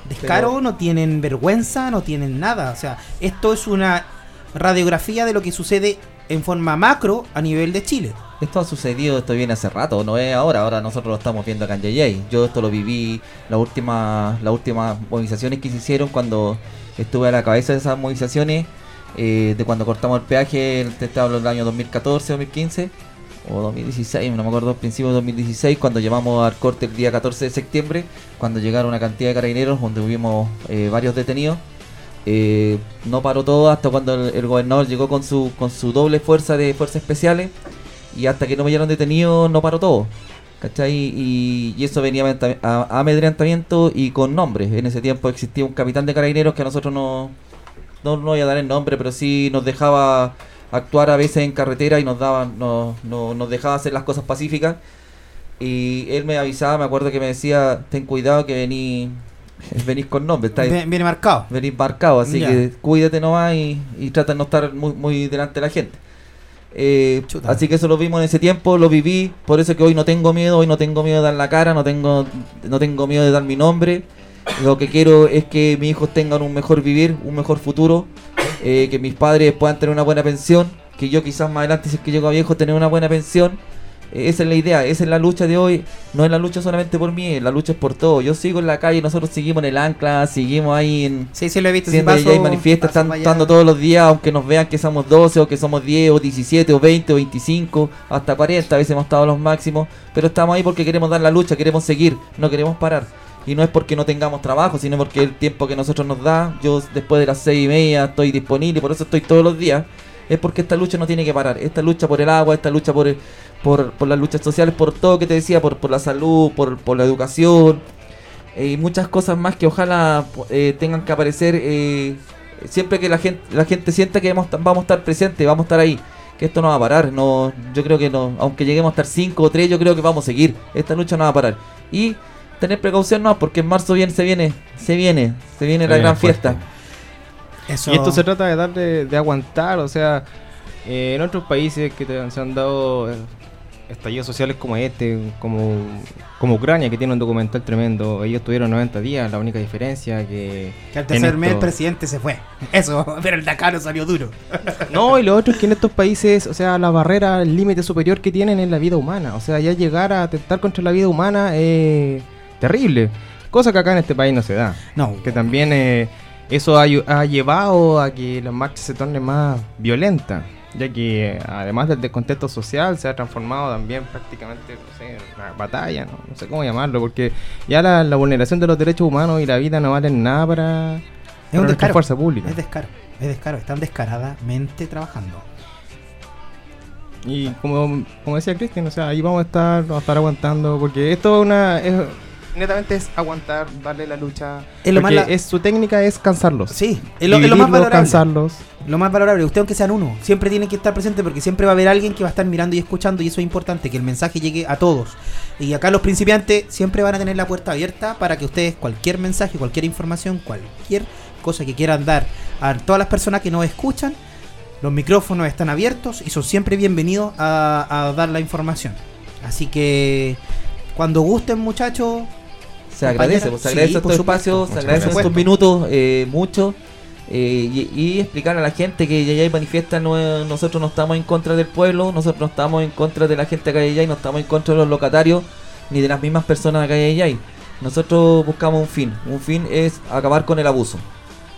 descaro, Pero- no tienen vergüenza, no tienen nada. O sea, esto es una radiografía de lo que sucede en forma macro a nivel de Chile. Esto ha sucedido, esto viene hace rato, no es ahora, ahora nosotros lo estamos viendo acá en JJ. Yo esto lo viví las últimas las últimas movilizaciones que se hicieron cuando estuve a la cabeza de esas movilizaciones, eh, de cuando cortamos el peaje, te hablo del año 2014, 2015 o 2016, no me acuerdo, principio de 2016, cuando llevamos al corte el día 14 de septiembre, cuando llegaron una cantidad de carabineros, donde hubimos eh, varios detenidos. Eh, no paró todo hasta cuando el, gobernador llegó con su con su doble fuerza de fuerzas especiales y hasta que no me hallaron detenido no paró todo. ¿Cachai? Y, y eso venía a, amedrentamiento y con nombres. En ese tiempo existía un capitán de carabineros que a nosotros no, no, no voy a dar el nombre, pero sí nos dejaba actuar a veces en carretera y nos daba, nos, nos dejaba hacer las cosas pacíficas. Y él me avisaba, me acuerdo que me decía, ten cuidado que vení, venís con nombre, estáis- Viene marcado. venís marcado, así que cuídate nomás y, y trata de no estar muy, muy delante de la gente. Eh, así que eso lo vimos en ese tiempo, lo viví, por eso que hoy no tengo miedo, hoy no tengo miedo de dar la cara, no tengo, no tengo miedo de dar mi nombre. Lo que quiero es que mis hijos tengan un mejor vivir, un mejor futuro, eh, que mis padres puedan tener una buena pensión, que yo quizás más adelante, si es que llego a viejo, tener una buena pensión. Esa es la idea, esa es la lucha de hoy. No es la lucha solamente por mí, la lucha es por todo. Yo sigo en la calle, nosotros seguimos en el ancla, seguimos ahí en, Sí, sí lo he visto. Siendo paso- hay manifiestas, están estando todos los días, aunque nos vean que somos 12 o que somos 10 o 17 o 20 o 25, hasta 40, a veces hemos estado los máximos, pero estamos ahí porque queremos dar la lucha, queremos seguir, no queremos parar. Y no es porque no tengamos trabajo, sino porque el tiempo que nosotros nos da, yo después de las 6 y media estoy disponible, por eso estoy todos los días, es porque esta lucha no tiene que parar. Esta lucha por el agua, esta lucha por, el- por, por las luchas sociales, por todo que te decía, por, por la salud, por, por la educación, eh, y muchas cosas más que ojalá eh, tengan que aparecer eh, siempre que la gente la gente sienta que vamos, vamos a estar presentes, vamos a estar ahí, que esto no va a parar, no yo creo que no, aunque lleguemos a estar 5 o 3, yo creo que vamos a seguir, esta lucha no va a parar. Y tener precaución no, porque en marzo viene, se viene, se viene, se viene la gran fuerte. fiesta. Eso- Y esto se trata de dar de, de aguantar, o sea, eh, en otros países que te- se han dado estallidos sociales como este, como, como Ucrania, que tiene un documental tremendo, ellos tuvieron 90 días, la única diferencia que... Que al tercer mes el presidente se fue. Eso, pero el Dakar no salió duro. No, y lo otro es que en estos países, o sea, la barrera, el límite superior que tienen es la vida humana. O sea, ya llegar a atentar contra la vida humana es terrible. Cosa que acá en este país no se da. No, Que también eh, eso ha, ha llevado a que las marchas se tornen más violentas. Ya que además del descontexto social se ha transformado también prácticamente no sé, en una batalla, no, No sé cómo llamarlo, porque ya la, la vulneración de los derechos humanos y la vida no valen nada para, Es para descaro. fuerza pública. Es descaro. Es descaro. Están descaradamente trabajando. Y como, como decía Cristian, o sea, ahí vamos a estar, vamos a estar aguantando, porque esto es una... es- netamente es aguantar, darle la lucha. Es lo más la- es, su técnica es cansarlos. Sí, es lo, es lo más valorable. cansarlos. Lo más valorable, usted aunque sean uno, siempre tiene que estar presente porque siempre va a haber alguien que va a estar mirando y escuchando y eso es importante, que el mensaje llegue a todos. Y acá los principiantes siempre van a tener la puerta abierta para que ustedes cualquier mensaje, cualquier información, cualquier cosa que quieran dar a todas las personas que nos escuchan, los micrófonos están abiertos y son siempre bienvenidos a, a dar la información. Así que cuando gusten muchachos, Se agradece, pues, se sí, agradece por estos espacios, se agradecen estos minutos eh, mucho. eh, y, y explicar a la gente que Yayay manifiesta, no, nosotros no estamos en contra del pueblo, nosotros no estamos en contra de la gente acá de Yayay, no estamos en contra de los locatarios, ni de las mismas personas acá de Yayay. Nosotros buscamos un fin, un fin es acabar con el abuso.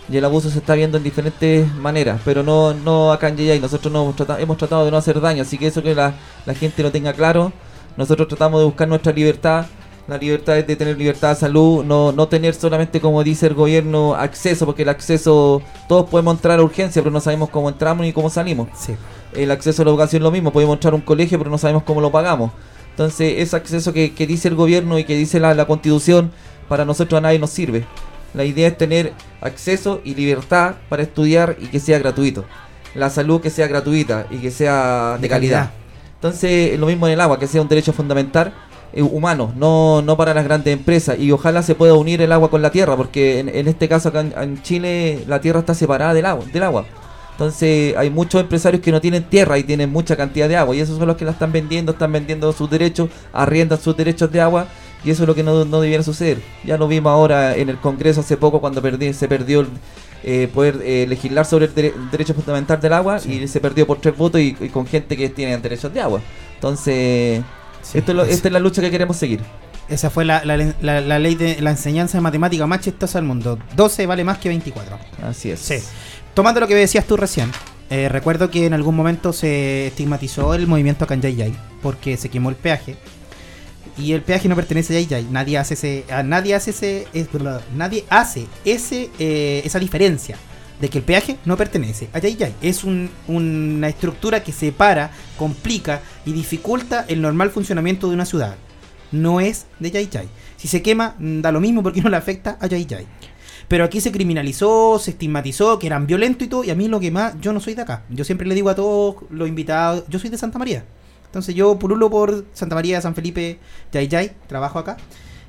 Y el abuso se está viendo en diferentes maneras, pero no, no acá en Yayay. Nosotros no hemos, trata- hemos tratado de no hacer daño, así que eso que la, la gente lo tenga claro. Nosotros tratamos de buscar nuestra libertad. La libertad es de tener libertad de salud, no, no tener solamente, como dice el gobierno, acceso, porque el acceso, todos podemos entrar a urgencia, pero no sabemos cómo entramos ni cómo salimos. sí. El acceso a la educación es lo mismo, podemos entrar a un colegio, pero no sabemos cómo lo pagamos. Entonces, ese acceso que, que dice el gobierno y que dice la, la constitución, para nosotros a nadie nos sirve. La idea es tener acceso y libertad para estudiar y que sea gratuito. La salud que sea gratuita y que sea de, De calidad. calidad. Entonces, lo mismo en el agua, que sea un derecho fundamental eh, humano, no, no para las grandes empresas. Y ojalá se pueda unir el agua con la tierra, porque en, en este caso acá en, en Chile la tierra está separada del agua. Del agua. Entonces hay muchos empresarios que no tienen tierra y tienen mucha cantidad de agua y esos son los que la están vendiendo, están vendiendo sus derechos, arriendan sus derechos de agua y eso es lo que no, no debiera suceder. Ya lo vimos ahora en el Congreso hace poco cuando perdí- se perdió el eh, poder eh, legislar sobre el dere- derecho fundamental del agua Sí. y se perdió por tres votos y, y con gente que tiene derechos de agua. Entonces, Sí, esto es lo- esta es la lucha que queremos seguir. Esa fue la, la- la- la ley de la enseñanza de matemática más chistosa del mundo. 12 vale más que 24. Así es. Sí. Tomando lo que decías tú recién, eh, recuerdo que en algún momento se estigmatizó el movimiento Kanjayay porque se quemó el peaje. Y el peaje no pertenece a Yayay. Nadie hace ese. nadie hace ese. es- nadie hace ese, eh, esa diferencia. De que el peaje no pertenece a Yayay. Es un- una estructura que separa, complica y dificulta el normal funcionamiento de una ciudad. No es de Yayay. Si se quema, mm, da lo mismo porque no le afecta a Yayay. Pero aquí se criminalizó, se estigmatizó que eran violentos y todo. Y a mí lo que más, yo no soy de acá. Yo siempre le digo a todos los invitados, yo soy de Santa María. Entonces yo pululo por Santa María, San Felipe, Yayay, trabajo acá.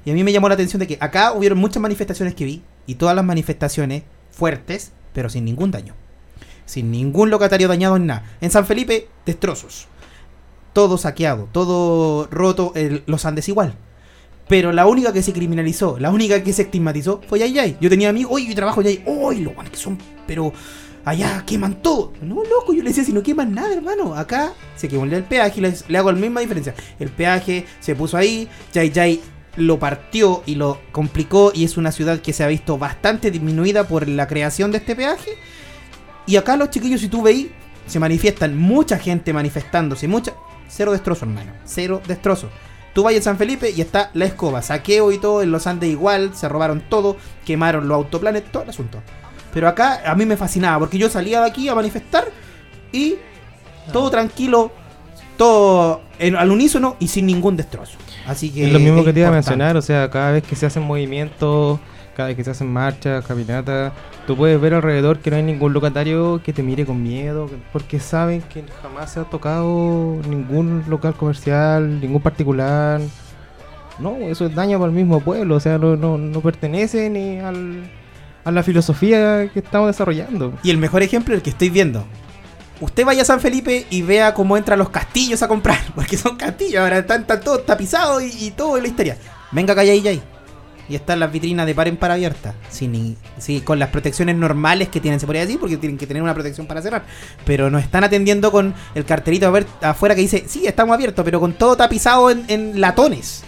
Y a mí me llamó la atención de que acá hubieron muchas manifestaciones que vi. Y todas las manifestaciones fuertes, pero sin ningún daño. Sin ningún locatario dañado en nada. En San Felipe, destrozos. Todo saqueado, todo roto, los Andes igual. Pero la única que se criminalizó, la única que se estigmatizó fue Yayay. Yo tenía amigos, oye, yo trabajo Yayay. Uy, los guanes que son, pero allá queman todo. No, loco, yo le decía, si no queman nada, hermano. Acá se quemó el peaje y le hago la misma diferencia. El peaje se puso ahí, Yayay lo partió y lo complicó y es una ciudad que se ha visto bastante disminuida por la creación de este peaje. Y acá los chiquillos, si tú veis, se manifiestan mucha gente manifestándose, mucha... Cero destrozo, hermano. Cero destrozo. Tú vayas a San Felipe y está la escoba, saqueo y todo, en los Andes igual, se robaron todo, quemaron los autoplanes, todo el asunto. Pero acá a mí me fascinaba, porque yo salía de aquí a manifestar y todo tranquilo, todo en- al unísono y sin ningún destrozo. Así que Es lo mismo que te iba a mencionar, o sea, cada vez que se hacen movimientos, cada vez que se hacen marchas, caminatas, tú puedes ver alrededor que no hay ningún locatario que te mire con miedo, que- porque saben que jamás se ha tocado ningún local comercial, ningún particular. No, eso es daño para el mismo pueblo, o sea, no, no, no pertenece ni al, a la filosofía que estamos desarrollando. Y el mejor ejemplo es el que estoy viendo. Usted vaya a San Felipe y vea cómo entran los castillos a comprar. Porque son castillos, ahora están, están todos tapizados y, todo en la historia. Venga y ahí. Y están las vitrinas de par en par abiertas. Sin, sí, con las protecciones normales que tienen, se podría decir, porque tienen que tener una protección para cerrar. Pero nos están atendiendo con el ver- afuera que dice, sí, estamos abiertos, pero con todo tapizado en, en latones.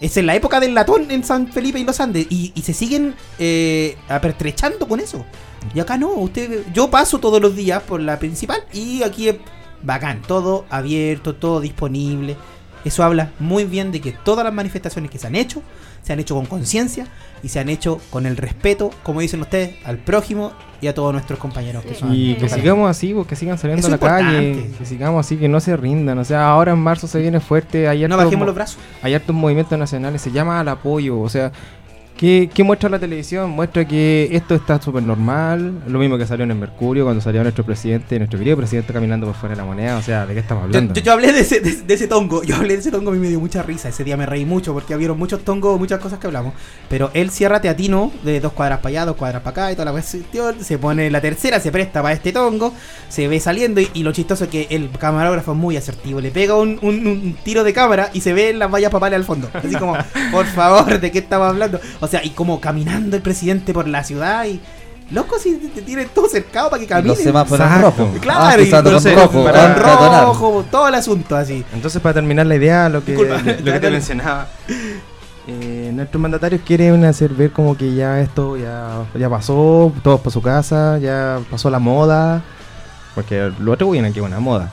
Es en la época del latón en San Felipe y los Andes. Y, se siguen eh, apertrechando con eso. Y acá no, usted, yo paso todos los días por la principal y aquí es bacán, todo abierto, todo disponible. Eso habla muy bien de que todas las manifestaciones que se han hecho, se han hecho con conciencia y se han hecho con el respeto, como dicen ustedes, al prójimo y a todos nuestros compañeros que son. Y que sigamos así, pues, que sigan saliendo Eso a la calle, que sigamos así, que no se rindan. O sea, ahora en marzo se viene fuerte, hay No hartos bajemos mo- los brazos. hay hartos movimientos nacionales, se llama al apoyo, o sea, ¿qué, qué muestra la televisión? Muestra que esto está súper normal, lo mismo que salió en el Mercurio cuando salió nuestro presidente, nuestro querido presidente caminando por fuera de la moneda, o sea, ¿de qué estamos Yo, hablando? yo- yo hablé de ese, de, de ese tongo, yo hablé de ese tongo, a mí me dio mucha risa, ese día me reí mucho porque había muchos tongos, muchas cosas que hablamos, pero él cierra teatino de dos cuadras para allá, dos cuadras para acá y toda la cuestión, se pone la tercera, se presta para este tongo, se ve saliendo y, y lo chistoso es que el camarógrafo es muy asertivo, le pega un, un- un tiro de cámara y se ven las vallas papales al fondo, así como, por favor, ¿de qué estamos hablando? O sea, y como caminando el presidente por la ciudad y... Loco, si te tienen todo cercado para que caminen. los semáforos Exacto. rojos. Claro, Ah, y cruzando con entonces, rojo. para- con peatonal. rojo, todo el asunto así. Entonces, para terminar la idea, lo que, Disculpa, lo que te mencionaba, eh, nuestros mandatarios quieren hacer ver como que ya esto ya, ya pasó, todos para su casa, ya pasó la moda, porque lo atribuyen aquí a una moda.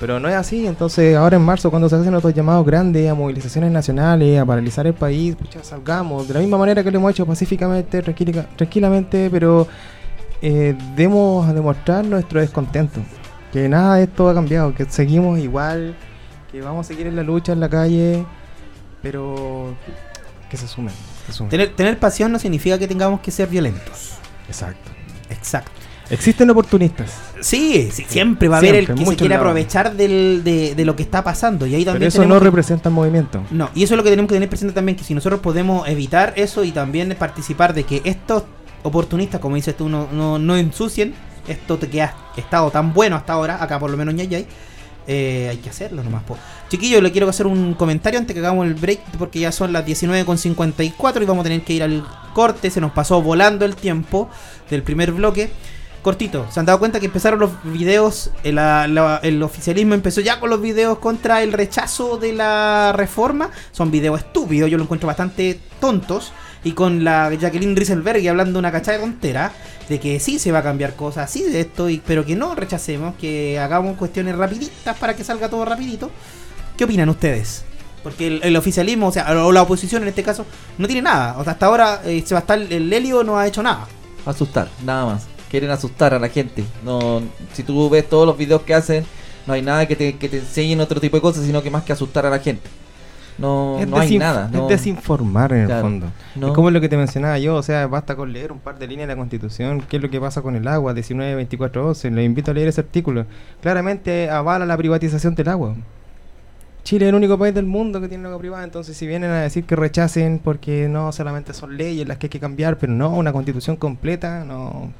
Pero no es así, entonces ahora en marzo cuando se hacen otros llamados grandes a movilizaciones nacionales, a paralizar el país, pucha, salgamos, de la misma manera que lo hemos hecho pacíficamente, tranquila- tranquilamente, pero eh, demos a demostrar nuestro descontento, que nada de esto ha cambiado, que seguimos igual, que vamos a seguir en la lucha, en la calle, pero que se sumen. se sumen. Tener, tener pasión no significa que tengamos que ser violentos. Exacto. Exacto. Existen oportunistas, Sí, sí, siempre va a haber el Siempre, que se lados. aprovechar del, de, de lo que está pasando. Y ahí pero también eso no representa el movimiento. No, y eso es lo que tenemos que tener presente también, que si nosotros podemos evitar eso y también participar de que estos oportunistas, como dices tú, no, no, no ensucien esto que ha estado tan bueno hasta ahora, acá por lo menos ya hay, eh, hay que hacerlo nomás. Po. Chiquillo, le quiero hacer un comentario antes que hagamos el break, porque ya son las 19.54 y vamos a tener que ir al corte, se nos pasó volando el tiempo del primer bloque. Cortito, ¿se han dado cuenta que empezaron los videos? El, la- el oficialismo empezó ya con los videos contra el rechazo de la reforma. Son videos estúpidos, yo lo encuentro bastante tontos. Y con la Jacqueline Rieselberg hablando una cachada de tontera de que sí se va a cambiar cosas, sí de esto, y, pero que no rechacemos, que hagamos cuestiones rapiditas para que salga todo rapidito. ¿Qué opinan ustedes? Porque el, el oficialismo, o sea, o la oposición en este caso, no tiene nada. O sea, hasta ahora eh, Sebastián el Helio no ha hecho nada. Asustar, nada más. Quieren asustar a la gente. No, si tú ves todos los videos que hacen, no hay nada que te, que te enseñen otro tipo de cosas, sino que más que asustar a la gente. No, no hay nada. es desinformar en el fondo. no. Es como lo que te mencionaba yo, o sea, basta con leer un par de líneas de la Constitución, qué es lo que pasa con el agua, 19, 24, 11, les invito a leer ese artículo. Claramente avala la privatización del agua. Chile es el único país del mundo que tiene agua privada, entonces si vienen a decir que rechacen porque no solamente son leyes las que hay que cambiar, pero no, una constitución completa, no...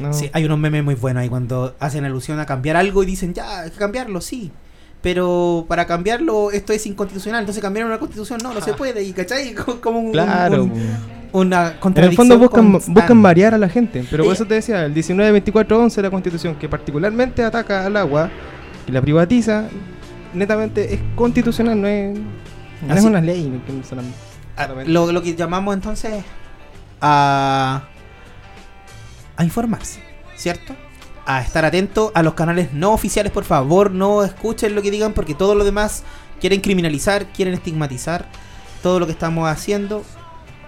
no. Sí, hay unos memes muy buenos ahí cuando hacen alusión a cambiar algo y dicen, ya, hay que cambiarlo, sí. Pero para cambiarlo esto es inconstitucional, entonces cambiar una constitución no, no se puede. Y ¿cachai? Co- Como un, Claro. un- una En el contradicción. fondo buscan, constante. buscan marear a la gente, pero por Eh. eso te decía, el 19, 24, 11 de la Constitución, que particularmente ataca al agua y la privatiza, netamente es constitucional, no es, no es una ley. no- Ah, lo, lo que llamamos entonces a, a informarse, ¿cierto? A estar atento a los canales no oficiales, por favor, no escuchen lo que digan porque todo lo demás quieren criminalizar, quieren estigmatizar todo lo que estamos haciendo.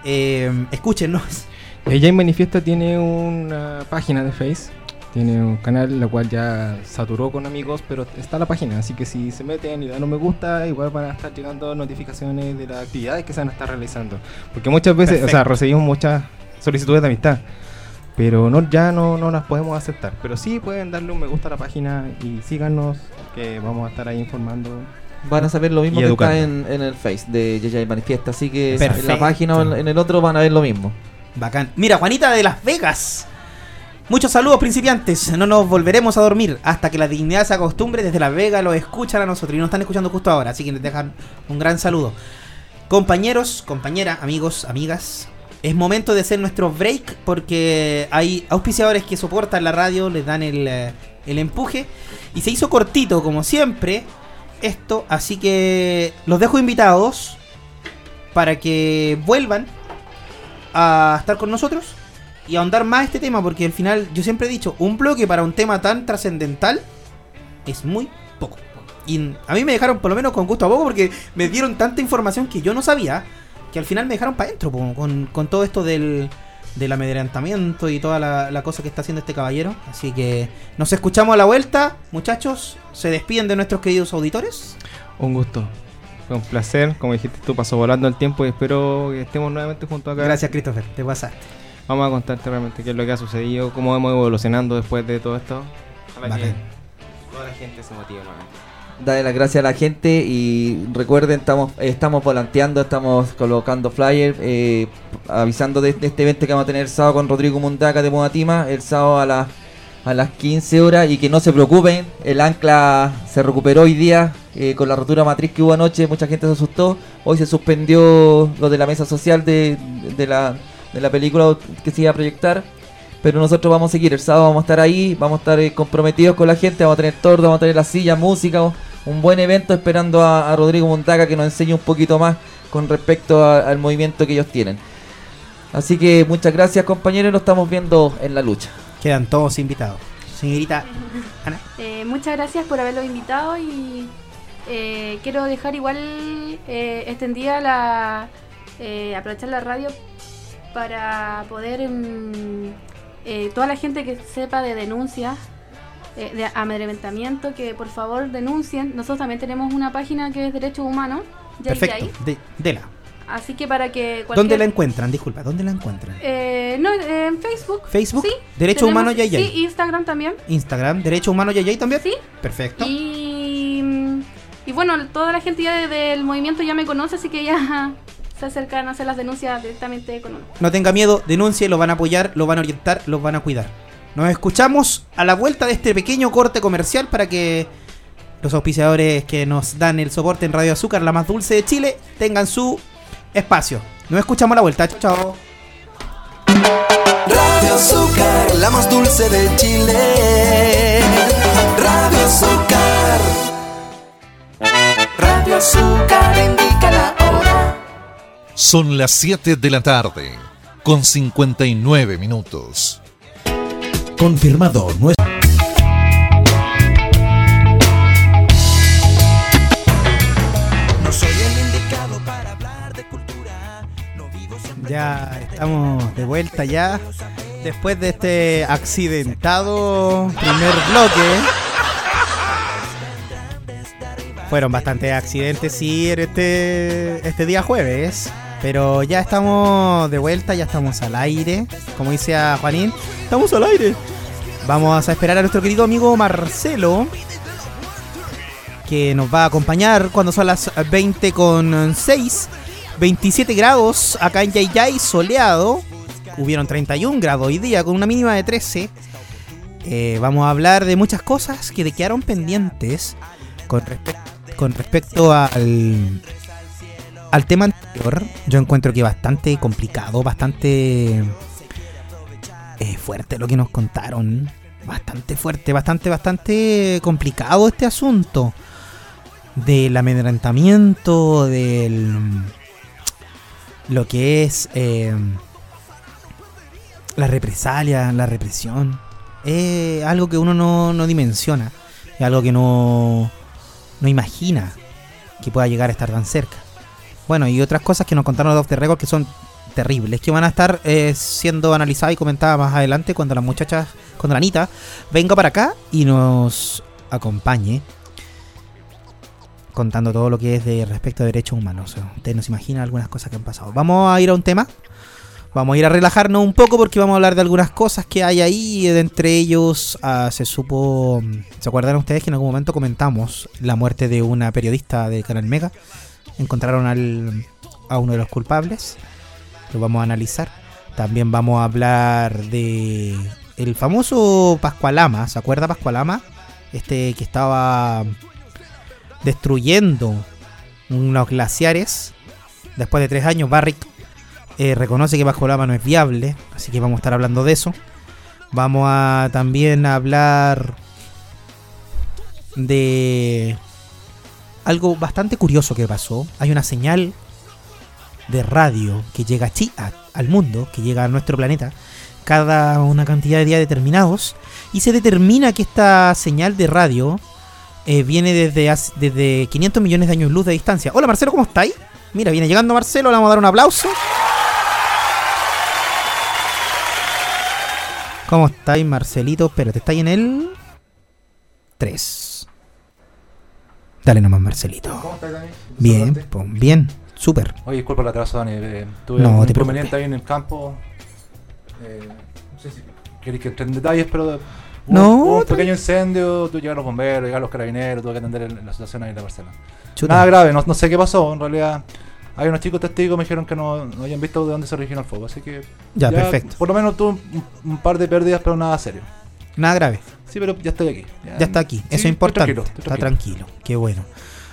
Eh, escúchenos. Ella Manifiesta tiene una página de Face, tiene un canal la cual ya saturó con amigos, pero está la página, así que si se meten y dan un me gusta, igual van a estar llegando notificaciones de las actividades que se van a estar realizando. Porque muchas veces, o sea, recibimos muchas solicitudes de amistad, pero no ya no, no las podemos aceptar. Pero sí pueden darle un me gusta a la página y síganos, que vamos a estar ahí informando. Van a saber lo mismo Y que está en, en el Face de Yaya Manifiesta. Así que en la página o en, en el otro van a ver lo mismo. Bacán. Mira, Juanita de Las Vegas. Muchos saludos, principiantes. No nos volveremos a dormir hasta que la dignidad se acostumbre. Desde Las Vegas lo escuchan a nosotros y nos están escuchando justo ahora. Así que les dejan un gran saludo. Compañeros, compañeras, amigos, amigas. Es momento de hacer nuestro break porque hay auspiciadores que soportan la radio, les dan el, eh, el empuje. Y se hizo cortito, como siempre, esto. Así que los dejo invitados para que vuelvan a estar con nosotros y ahondar más este tema, porque al final yo siempre he dicho, un bloque para un tema tan trascendental es muy poco. Y a mí me dejaron por lo menos con gusto a poco porque me dieron tanta información que yo no sabía, que al final me dejaron para adentro con, con todo esto del, del amedrentamiento y toda la, la cosa que está haciendo este caballero. Así que nos escuchamos a la vuelta, muchachos. Se despiden de nuestros queridos auditores. Un gusto. Fue un placer. Como dijiste tú, pasó volando el tiempo y espero que estemos nuevamente juntos acá. Gracias, Christopher. Te pasaste. Vamos a contarte realmente qué es lo que ha sucedido, cómo vamos evolucionando después de todo esto. Ojalá que Bacán. toda la gente se motive nuevamente. Dale las gracias a la gente y recuerden, estamos estamos volanteando, estamos colocando flyers, eh, avisando de, este evento que vamos a tener el sábado con Rodrigo Mundaca de Modatima, el sábado a las a las 15 horas y que no se preocupen, el ancla se recuperó hoy día eh, con la rotura matriz que hubo anoche, mucha gente se asustó, hoy se suspendió lo de la mesa social de, de la, de la película que se iba a proyectar. Pero nosotros vamos a seguir, el sábado vamos a estar ahí, vamos a estar eh, comprometidos con la gente, vamos a tener torta, vamos a tener la silla, música, un buen evento esperando a, a Rodrigo Montaca que nos enseñe un poquito más con respecto a- al movimiento que ellos tienen. Así que muchas gracias compañeros, nos estamos viendo en la lucha. Quedan todos invitados. Señorita Ana. Eh, muchas gracias por haberlo invitado y eh, quiero dejar igual eh, extendida la eh, aprovechar la radio para poder mm, eh, toda la gente que sepa de denuncias eh, de amedrentamiento que por favor denuncien nosotros también tenemos una página que es derechos humanos Perfecto. De, dela. así que para que cualquier- ¿Dónde la encuentran? Disculpa, ¿dónde la encuentran? Eh, no en Facebook Facebook, sí, Derecho tenemos- Humano Yayay. sí Instagram también Instagram, Derecho Humano Yayay también. sí Perfecto. Y, y bueno, toda la gente ya de- del movimiento ya me conoce, así que ya se acercan a hacer las denuncias directamente con uno. No tenga miedo, denuncie, lo van a apoyar, lo van a orientar, los van a cuidar. Nos escuchamos a la vuelta de este pequeño corte comercial para que los auspiciadores que nos dan el soporte en Radio Azúcar, la más dulce de Chile, tengan su espacio. Nos escuchamos a la vuelta. Chao, chao. Radio Azúcar, la más dulce de Chile. Radio Azúcar. Radio Azúcar indica la. Son las 7 de la tarde, con 59 minutos. Confirmado. Nuestro No soy el indicado para hablar de cultura. No vivo siempre Ya estamos de vuelta ya. Después de este accidentado primer bloque. Fueron bastantes accidentes, sí, en este, este día jueves. Pero ya estamos de vuelta, ya estamos al aire. Como dice a Juanín, estamos al aire. Vamos a esperar a nuestro querido amigo Marcelo. Que nos va a acompañar cuando son las 20 con 6. 27 grados acá en Yayay, soleado. Hubieron 31 grados hoy día con una mínima de 13. Eh, vamos a hablar de muchas cosas que quedaron pendientes con, con respecto al, al tema anterior. Yo encuentro que bastante complicado, bastante eh, fuerte lo que nos contaron. Bastante fuerte, bastante, bastante complicado este asunto. Del amedrentamiento, del lo que es eh, la represalia, la represión. Es algo que uno no, no dimensiona. Es algo que no, no imagina que pueda llegar a estar tan cerca. Bueno, y otras cosas que nos contaron los Off the Record que son terribles, que van a estar eh, siendo analizadas y comentadas más adelante cuando las muchachas, cuando la Anita venga para acá y nos acompañe contando todo lo que es de respecto a derechos humanos. Ustedes no se imaginan algunas cosas que han pasado. Vamos a ir a un tema. Vamos a ir a relajarnos un poco porque vamos a hablar de algunas cosas que hay ahí. De entre ellos, ah, se supo. ¿Se acuerdan ustedes que en algún momento comentamos la muerte de una periodista de Canal Mega? Encontraron al, a uno de los culpables. Lo vamos a analizar. También vamos a hablar de el famoso Pascualama. ¿Se acuerda Pascualama? Este que estaba destruyendo unos glaciares. Después de tres años, Barrick eh, reconoce que Pascualama no es viable. Así que vamos a estar hablando de eso. Vamos a también hablar de algo bastante curioso que pasó. Hay una señal de radio que llega a al mundo, que llega a nuestro planeta, cada una cantidad de días determinados, y se determina que esta señal de radio eh, viene desde, desde 500 millones de años luz de distancia. Hola Marcelo, ¿cómo estáis? Mira, viene llegando Marcelo, le vamos a dar un aplauso. ¿Cómo estáis, Marcelito? Espérate, ¿estáis en el 3? Dale nomás, Marcelito. ¿Cómo estás, Dani? Bien, po, bien, súper. Oye, disculpa el atraso, Dani. eh, tuve No, un te inconveniente ahí en el campo. Eh, no sé si queréis que entre en detalles, pero hubo- No, hubo un pequeño incendio, tuve que llegar los bomberos, llegar los carabineros, tuve que atender el- la situación ahí en la parcela. Chuta. Nada grave, no, no sé qué pasó, en realidad. Hay unos chicos testigos me dijeron que no, no habían visto de dónde se originó el fuego, así que... Ya, perfecto. Por lo menos tuve un, un par de pérdidas, pero nada serio. Nada grave. Sí, pero ya estoy aquí. Ya está aquí. Sí, Eso es estoy importante. tranquilo, estoy Está tranquilo. Qué bueno.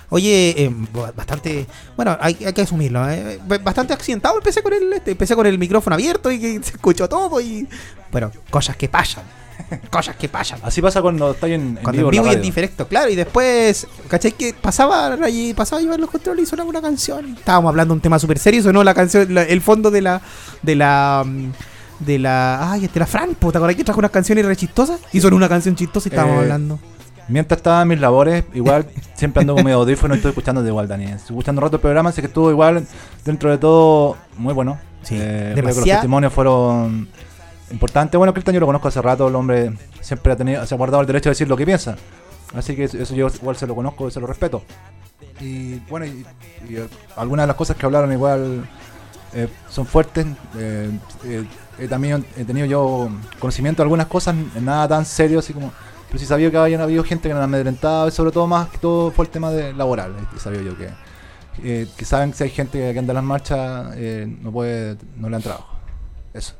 Oye, eh, bastante. Bueno, hay, hay que asumirlo. eh, Bastante accidentado. Empecé con el este, empecé con el micrófono abierto y que se escuchó todo. y Bueno, cosas que pasan. cosas que pasan. Así pasa cuando estáis en, en Cuando vivo, en vivo y en diferido, claro. Y después, ¿cachai? Que pasaba allí, pasaba a llevar los controles y sonaba una canción. Estábamos hablando de un tema súper serio y sonó la canción, la- el fondo de la. de la. mm, de la. Ay, este la Fran, ¿te acordás que trajo unas canciones re chistosas? Y sonó una canción chistosa y estábamos Eh, hablando. Mientras estaba en mis labores, igual siempre ando con mi audífono y estoy escuchando de igual, Dani. Estoy escuchando un rato el programa, así que estuvo igual, dentro de todo, muy bueno. Sí, Eh, que los demasiado- testimonios fueron importantes. Bueno, Cristian yo lo conozco hace rato, el hombre siempre ha, tenido, se ha guardado el derecho de decir lo que piensa. Así que eso, yo igual se lo conozco y se lo respeto. Y bueno, y, y, eh, algunas de las cosas que hablaron igual eh, son fuertes. Eh, eh, también he tenido yo conocimiento de algunas cosas, nada tan serio así como... Pero sí sabía que habían habido gente que me han amedrentado y sobre todo más que todo fue el tema de laboral. eh, Sabía yo que, eh, que saben que si hay gente que anda en las marchas eh, no puede, no le dan trabajo. Eso.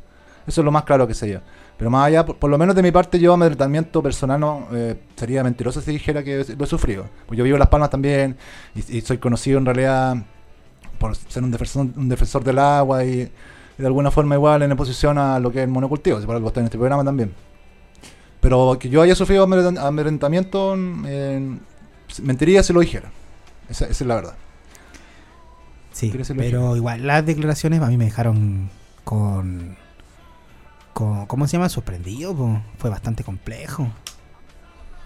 Eso es lo más claro que sé yo. Pero más allá, por, por lo menos de mi parte, yo amedrentamiento personal no eh, sería mentiroso si dijera que lo he sufrido. Pues yo vivo en Las Palmas también y, y soy conocido en realidad por ser un defensor, un defensor del agua y, y de alguna forma igual en oposición a lo que es el monocultivo. Si por algo estoy en este programa también. Pero que yo haya sufrido amedrent- amedrentamiento, eh, mentiría si lo dijera. Esa, esa es la verdad. Sí, ¿Quieres decirlo, pero igual las declaraciones a mí me dejaron con, con ¿cómo se llama? Sorprendido, po. fue bastante complejo. O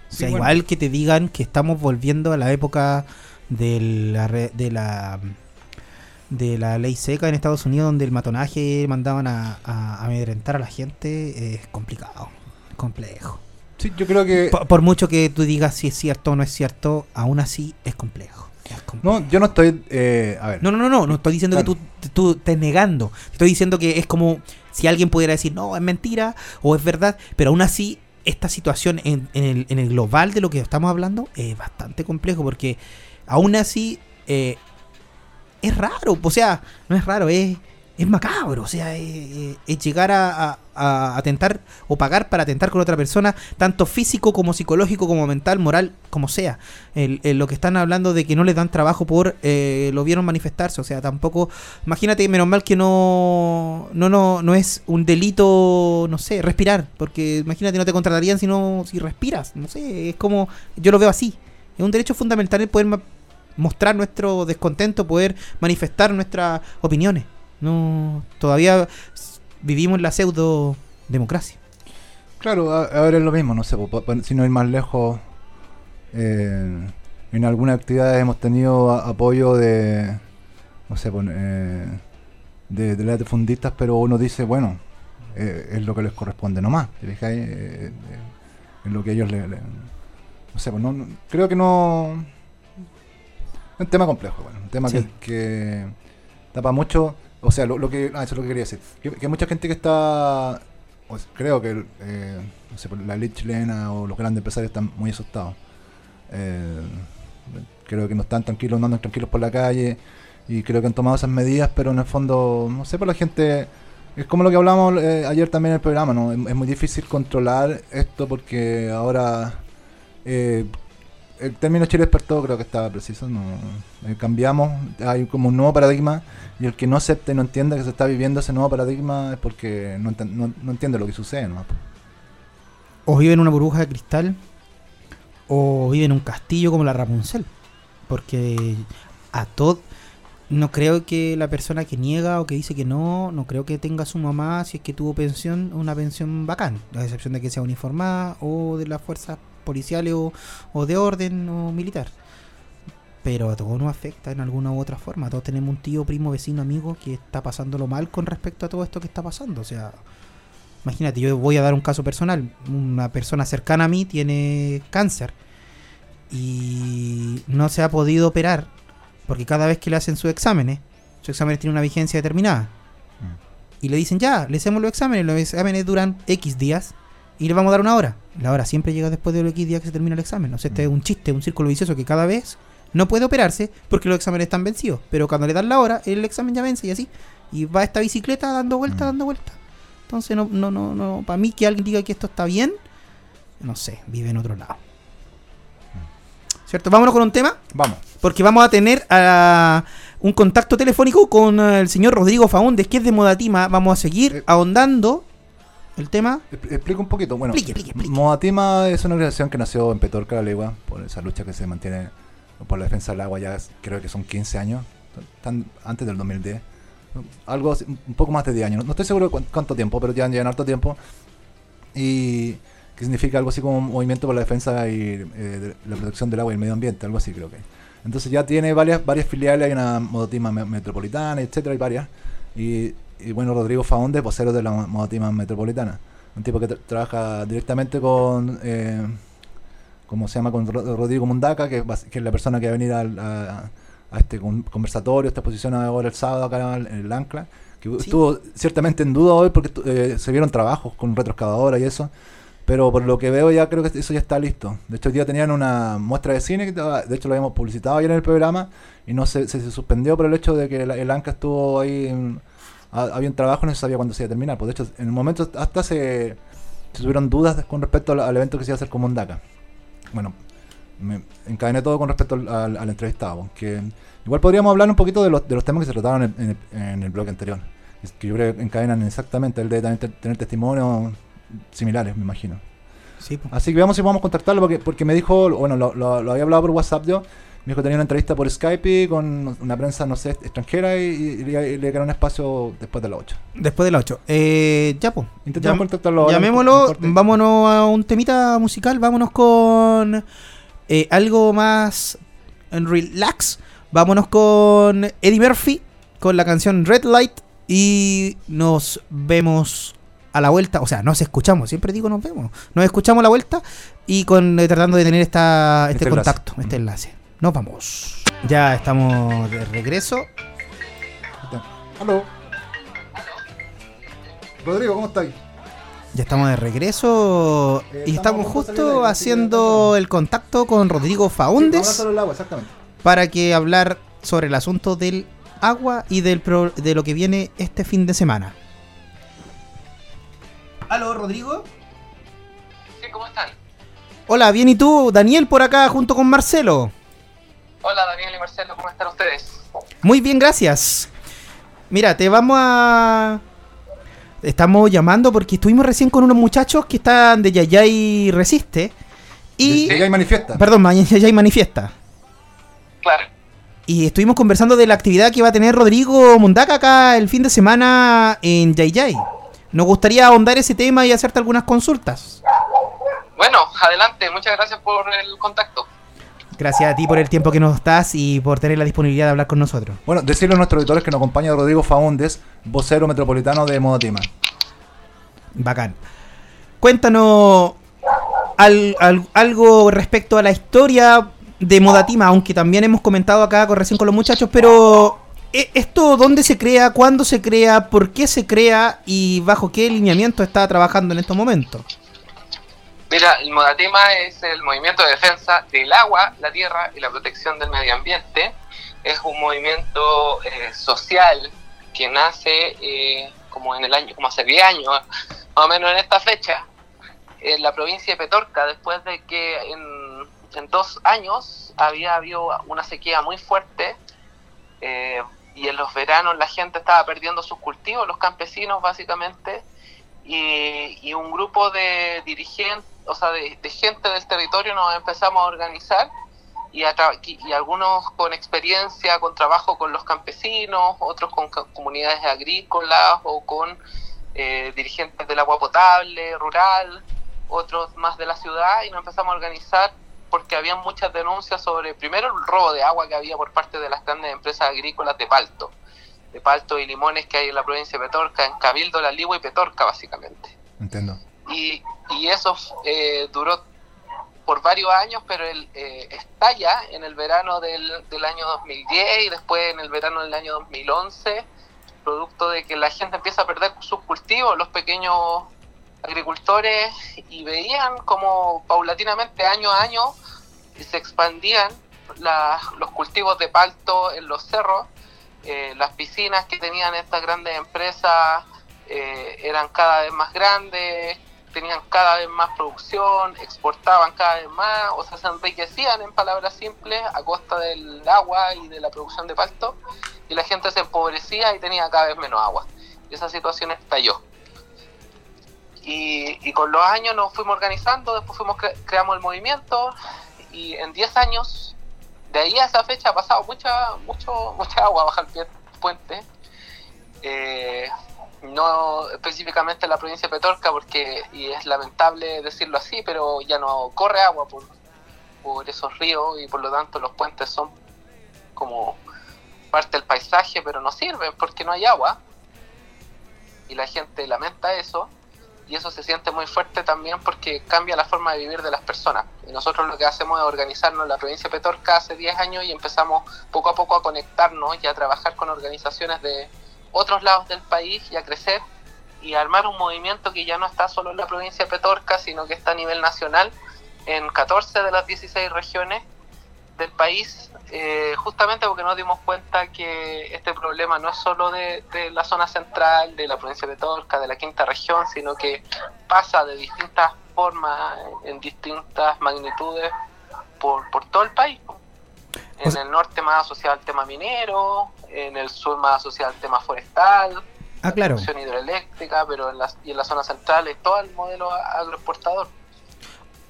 Sí, sea, bueno. igual que te digan que estamos volviendo a la época de la, re- de la de la ley seca en Estados Unidos donde el matonaje mandaban a, a amedrentar a la gente es complicado, complejo. Sí, yo creo que... Por, por mucho que tú digas si es cierto o no es cierto, aún así es complejo. es complejo. No, yo no estoy... eh, a ver. No, no, no, no, no estoy diciendo Claro. que tú, tú estés negando. Estoy diciendo que es como si alguien pudiera decir, no, es mentira o es verdad, pero aún así esta situación en, en el, en el global de lo que estamos hablando es bastante complejo porque aún así eh, es raro, o sea, no es raro, es, es macabro, o sea, es, llegar a, a- atentar o pagar para atentar con otra persona, tanto físico como psicológico, como mental, moral, como sea. El- lo que están hablando de que no les dan trabajo por eh, lo vieron manifestarse, o sea, tampoco, imagínate, menos mal que no, no, no, no es un delito, no sé, respirar, porque imagínate, no te contratarían si no, si respiras, no sé, es como, yo lo veo así, es un derecho fundamental el poder mostrar nuestro descontento, poder manifestar nuestras opiniones. No, todavía vivimos la pseudo democracia. Claro, a, a ver, es lo mismo, no sé, si no ir más lejos, eh, en algunas actividades hemos tenido apoyo de, no sé, eh, de, de latifundistas, pero uno dice, bueno, eh, es lo que les corresponde nomás, ¿te fijáis? Eh, eh, es lo que ellos le... no sé, pues creo que no... Un tema complejo, bueno, un tema Sí. que, que tapa mucho, o sea, lo, lo que... Ah, eso es lo que quería decir, que, mucha gente que está creo que eh, no sé, la ley chilena o los grandes empresarios están muy asustados. Eh, creo que no están tranquilos, no andan tranquilos por la calle y creo que han tomado esas medidas, pero en el fondo, no sé, por la gente, es como lo que hablamos eh, ayer también en el programa, ¿no? Es, es muy difícil controlar esto porque ahora eh, el término Chile despertó creo que estaba preciso, no Eh, cambiamos, hay como un nuevo paradigma y el que no acepte y no entienda que se está viviendo ese nuevo paradigma es porque no, entiende lo que sucede, ¿no? O vive en una burbuja de cristal, o vive en un castillo como la Rapunzel. Porque a todo. no creo que la persona que niega o que dice que no, no creo que tenga su mamá, si es que tuvo pensión, una pensión bacán, a excepción de que sea uniformada o de las fuerzas policiales o, o de orden o militar. Pero a todos nos afecta en alguna u otra forma. Todos tenemos un tío, primo, vecino, amigo que está pasándolo mal con respecto a todo esto que está pasando. O sea, imagínate, yo voy a dar un caso personal. Una persona cercana a mí tiene cáncer y no se ha podido operar porque cada vez que le hacen sus exámenes, sus exámenes tienen una vigencia determinada. Y le dicen, ya, le hacemos los exámenes, los exámenes duran X días y le vamos a dar una hora. La hora siempre llega después de los X días que se termina el examen. O sea, este es un chiste, un círculo vicioso que cada vez no puede operarse porque los exámenes están vencidos. Pero cuando le dan la hora, el examen ya vence y así. Y va esta bicicleta dando vuelta, dando vuelta. Entonces, no, no, no, no. Para mí, que alguien diga que esto está bien, no sé, vive en otro lado. ¿Cierto? Vámonos con un tema. Vamos. Porque vamos a tener a un contacto telefónico con eh, el señor Rodrigo Faúndez, que es de Modatima. Vamos a seguir Eh. ahondando el tema. Expl- Explico un poquito. Bueno, Explique, explique, explique. Es una organización que nació en Petorca, la Legua, por esa lucha que se mantiene por la defensa del agua ya creo que son 15 años, tan, antes del 2010. Algo así, un poco más de 10 años. No, estoy seguro cuánto tiempo, pero ya llevan harto tiempo. Y que significa algo así como un movimiento por la defensa y eh, de la protección del agua y el medio ambiente, algo así creo que. Entonces ya tiene varias varias filiales, hay una Modatima me- metropolitana, etcétera, hay varias. Y, y bueno, Rodrigo Faonde, vocero de la Modatima metropolitana. Un tipo que tra- trabaja directamente con, eh, ¿cómo se llama? Con Ro- Rodrigo Mundaca, que, es bas- que es la persona que va a venir al- a, a este con- conversatorio, esta exposición ahora el sábado acá en el Ancla, que Sí. estuvo ciertamente en duda hoy porque eh, se vieron trabajos con retroexcavadora y eso. Pero por lo que veo ya creo que eso ya está listo. De hecho, hoy día tenían una muestra de cine, que de hecho lo habíamos publicitado ayer en el programa, y no se, se, se suspendió por el hecho de que el, el ANCA estuvo ahí, en- ha- había un trabajo, no se sabía cuándo se iba a terminar. Pues de hecho, en el momento hasta se, se tuvieron dudas con respecto al, al evento que se iba a hacer con Mondaca. Bueno, me encadené todo con respecto al, al- al entrevistado. Que igual podríamos hablar un poquito de los, de los temas que se trataron en, en el, en el bloque anterior. Que yo creo que encadenan exactamente, el de también te- tener testimonios similares, me imagino. Sí, po. Así que veamos si podemos contactarlo porque, porque me dijo, bueno, lo, lo- lo había hablado por WhatsApp yo, me dijo que tenía una entrevista por Skype con una prensa, no sé, extranjera y, y le, un espacio después de las 8. Después de las 8. Eh, ya, pues. Intentamos contactarlo Llamémoslo. Vámonos a un temita musical. Vámonos con eh, algo más en relax. Vámonos con Eddie Murphy con la canción Red Light. Y nos vemos a la vuelta. O sea, nos escuchamos. Siempre digo nos vemos. Nos escuchamos a la vuelta. Y con eh, tratando de tener esta, este, Este enlace. contacto, este enlace. Nos vamos. Ya estamos de regreso. Aló. Rodrigo, ¿cómo estás? Ya estamos de regreso Eh, y estamos justo haciendo el contacto con Rodrigo Faúndes el agua, exactamente. para que hablar sobre el asunto del agua y del pro- de lo que viene este fin de semana. Aló, Rodrigo. Sí, ¿cómo están? Hola, bien y tú, Daniel por acá junto con Marcelo. Hola Daniel y Marcelo, ¿cómo están ustedes? Muy bien, gracias. Mira, te vamos a... Estamos llamando porque estuvimos recién con unos muchachos que están de Yayay Resiste. Y... Y ahí manifiesta. Perdón, Yayay Manifiesta. Claro. Y estuvimos conversando de la actividad que va a tener Rodrigo Mundaca acá el fin de semana en Yay Yay. Nos gustaría ahondar ese tema y hacerte algunas consultas. Bueno, adelante, muchas gracias por el contacto. Gracias a ti por el tiempo que nos das y por tener la disponibilidad de hablar con nosotros. Bueno, decirle a nuestros auditores que nos acompaña Rodrigo Faúndes, vocero metropolitano de Modatima. Bacán. Cuéntanos al- al- algo respecto a la historia de Modatima, aunque también hemos comentado acá con, recién con los muchachos, pero ¿e- ¿esto dónde se crea, cuándo se crea, por qué se crea y bajo qué lineamiento está trabajando en estos momentos? Mira, el Modatema es el movimiento de defensa del agua, la tierra y la protección del medio ambiente. Es un movimiento eh, social que nace eh, como en el año, como hace 10 años, más o menos en esta fecha, en la provincia de Petorca, después de que en, en dos años había habido una sequía muy fuerte eh, y en los veranos la gente estaba perdiendo sus cultivos, los campesinos básicamente, y, y un grupo de dirigentes, o sea, de, gente del territorio nos empezamos a organizar y, a y algunos con experiencia, con trabajo con los campesinos, otros con co- comunidades agrícolas o con eh, dirigentes del agua potable, rural, otros más de la ciudad y nos empezamos a organizar porque había muchas denuncias sobre, primero, el robo de agua que había por parte de las grandes empresas agrícolas de Palto, de Palto y Limones que hay en la provincia de Petorca, en Cabildo, La Ligua y Petorca básicamente. Entiendo. Y, y eso eh, duró por varios años, pero el, eh, estalla en el verano del, del año 2010 y después en el verano del año 2011, producto de que la gente empieza a perder sus cultivos, los pequeños agricultores, y veían como paulatinamente año a año se expandían la- los cultivos de palto en los cerros, eh, las piscinas que tenían estas grandes empresas eh, eran cada vez más grandes, tenían cada vez más producción, exportaban cada vez más, o sea, se enriquecían en palabras simples a costa del agua y de la producción de palto, y la gente se empobrecía y tenía cada vez menos agua. Y esa situación estalló. Y, y con los años nos fuimos organizando, después fuimos cre- creamos el movimiento, y en 10 años, de ahí a esa fecha ha pasado mucha, mucho, mucha agua bajo el puente. Eh, no específicamente en la provincia de Petorca, porque, y es lamentable decirlo así, pero ya no corre agua por, por esos ríos y por lo tanto los puentes son como parte del paisaje, pero no sirven porque no hay agua. Y la gente lamenta eso. Y eso se siente muy fuerte también porque cambia la forma de vivir de las personas. Y nosotros lo que hacemos es organizarnos en la provincia de Petorca hace 10 años y empezamos poco a poco a conectarnos y a trabajar con organizaciones de otros lados del país y a crecer y armar un movimiento que ya no está solo en la provincia de Petorca, sino que está a nivel nacional en 14 de las 16 regiones del país, eh, justamente porque nos dimos cuenta que este problema no es solo de, de la zona central, de la provincia de Petorca, de la quinta región, sino que pasa de distintas formas, en distintas magnitudes, por, por todo el país. En el norte más asociado al tema minero, en el sur más asociado al tema forestal, Ah, claro. producción hidroeléctrica, pero en la, y en la zona central es todo el modelo agroexportador.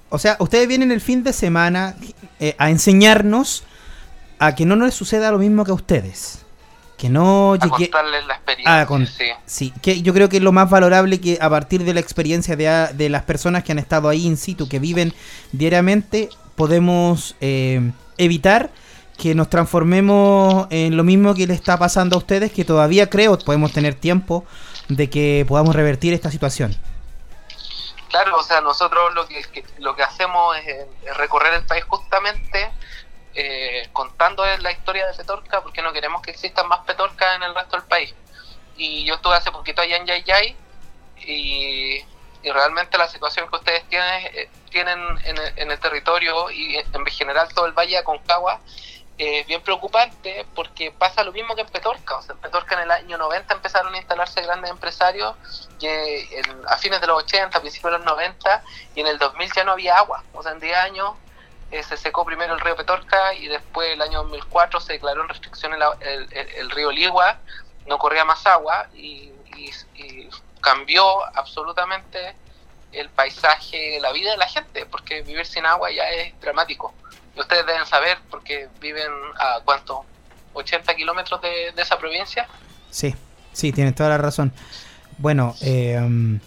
O sea, ustedes vienen el fin de semana eh, a enseñarnos a que no nos suceda lo mismo que a ustedes. Que no A llegue... contarles la experiencia, Ah, con- sí. Sí, que yo creo que es lo más valorable que a partir de la experiencia de, a- de las personas que han estado ahí in situ, que viven diariamente, podemos eh, evitar que nos transformemos en lo mismo que le está pasando a ustedes, que todavía creo podemos tener tiempo de que podamos revertir esta situación. Claro, o sea, nosotros lo que, lo que hacemos es, recorrer el país justamente eh, contando la historia de Petorca, porque no queremos que existan más Petorca en el resto del país. Y yo estuve hace poquito allá en Yayay y, y realmente la situación que ustedes tienen, eh, tienen en, el, en el territorio y en general todo el Valle de Aconcagua eh, es bien preocupante porque pasa lo mismo que en Petorca. O sea, en Petorca en el año 90 empezaron a instalarse grandes empresarios eh, en- a fines de los 80, a principios de los 90 y en el 2000 ya no había agua. O sea, en 10 años eh, se secó primero el río Petorca y después el año 2004 se declaró en restricción el, el- río Ligua, no corría más agua y cambió absolutamente el paisaje, la vida de la gente, porque vivir sin agua ya es dramático. Ustedes deben saber, porque viven a cuánto, 80 kilómetros de, de esa provincia. Sí, sí, tienes toda la razón. Bueno, eh,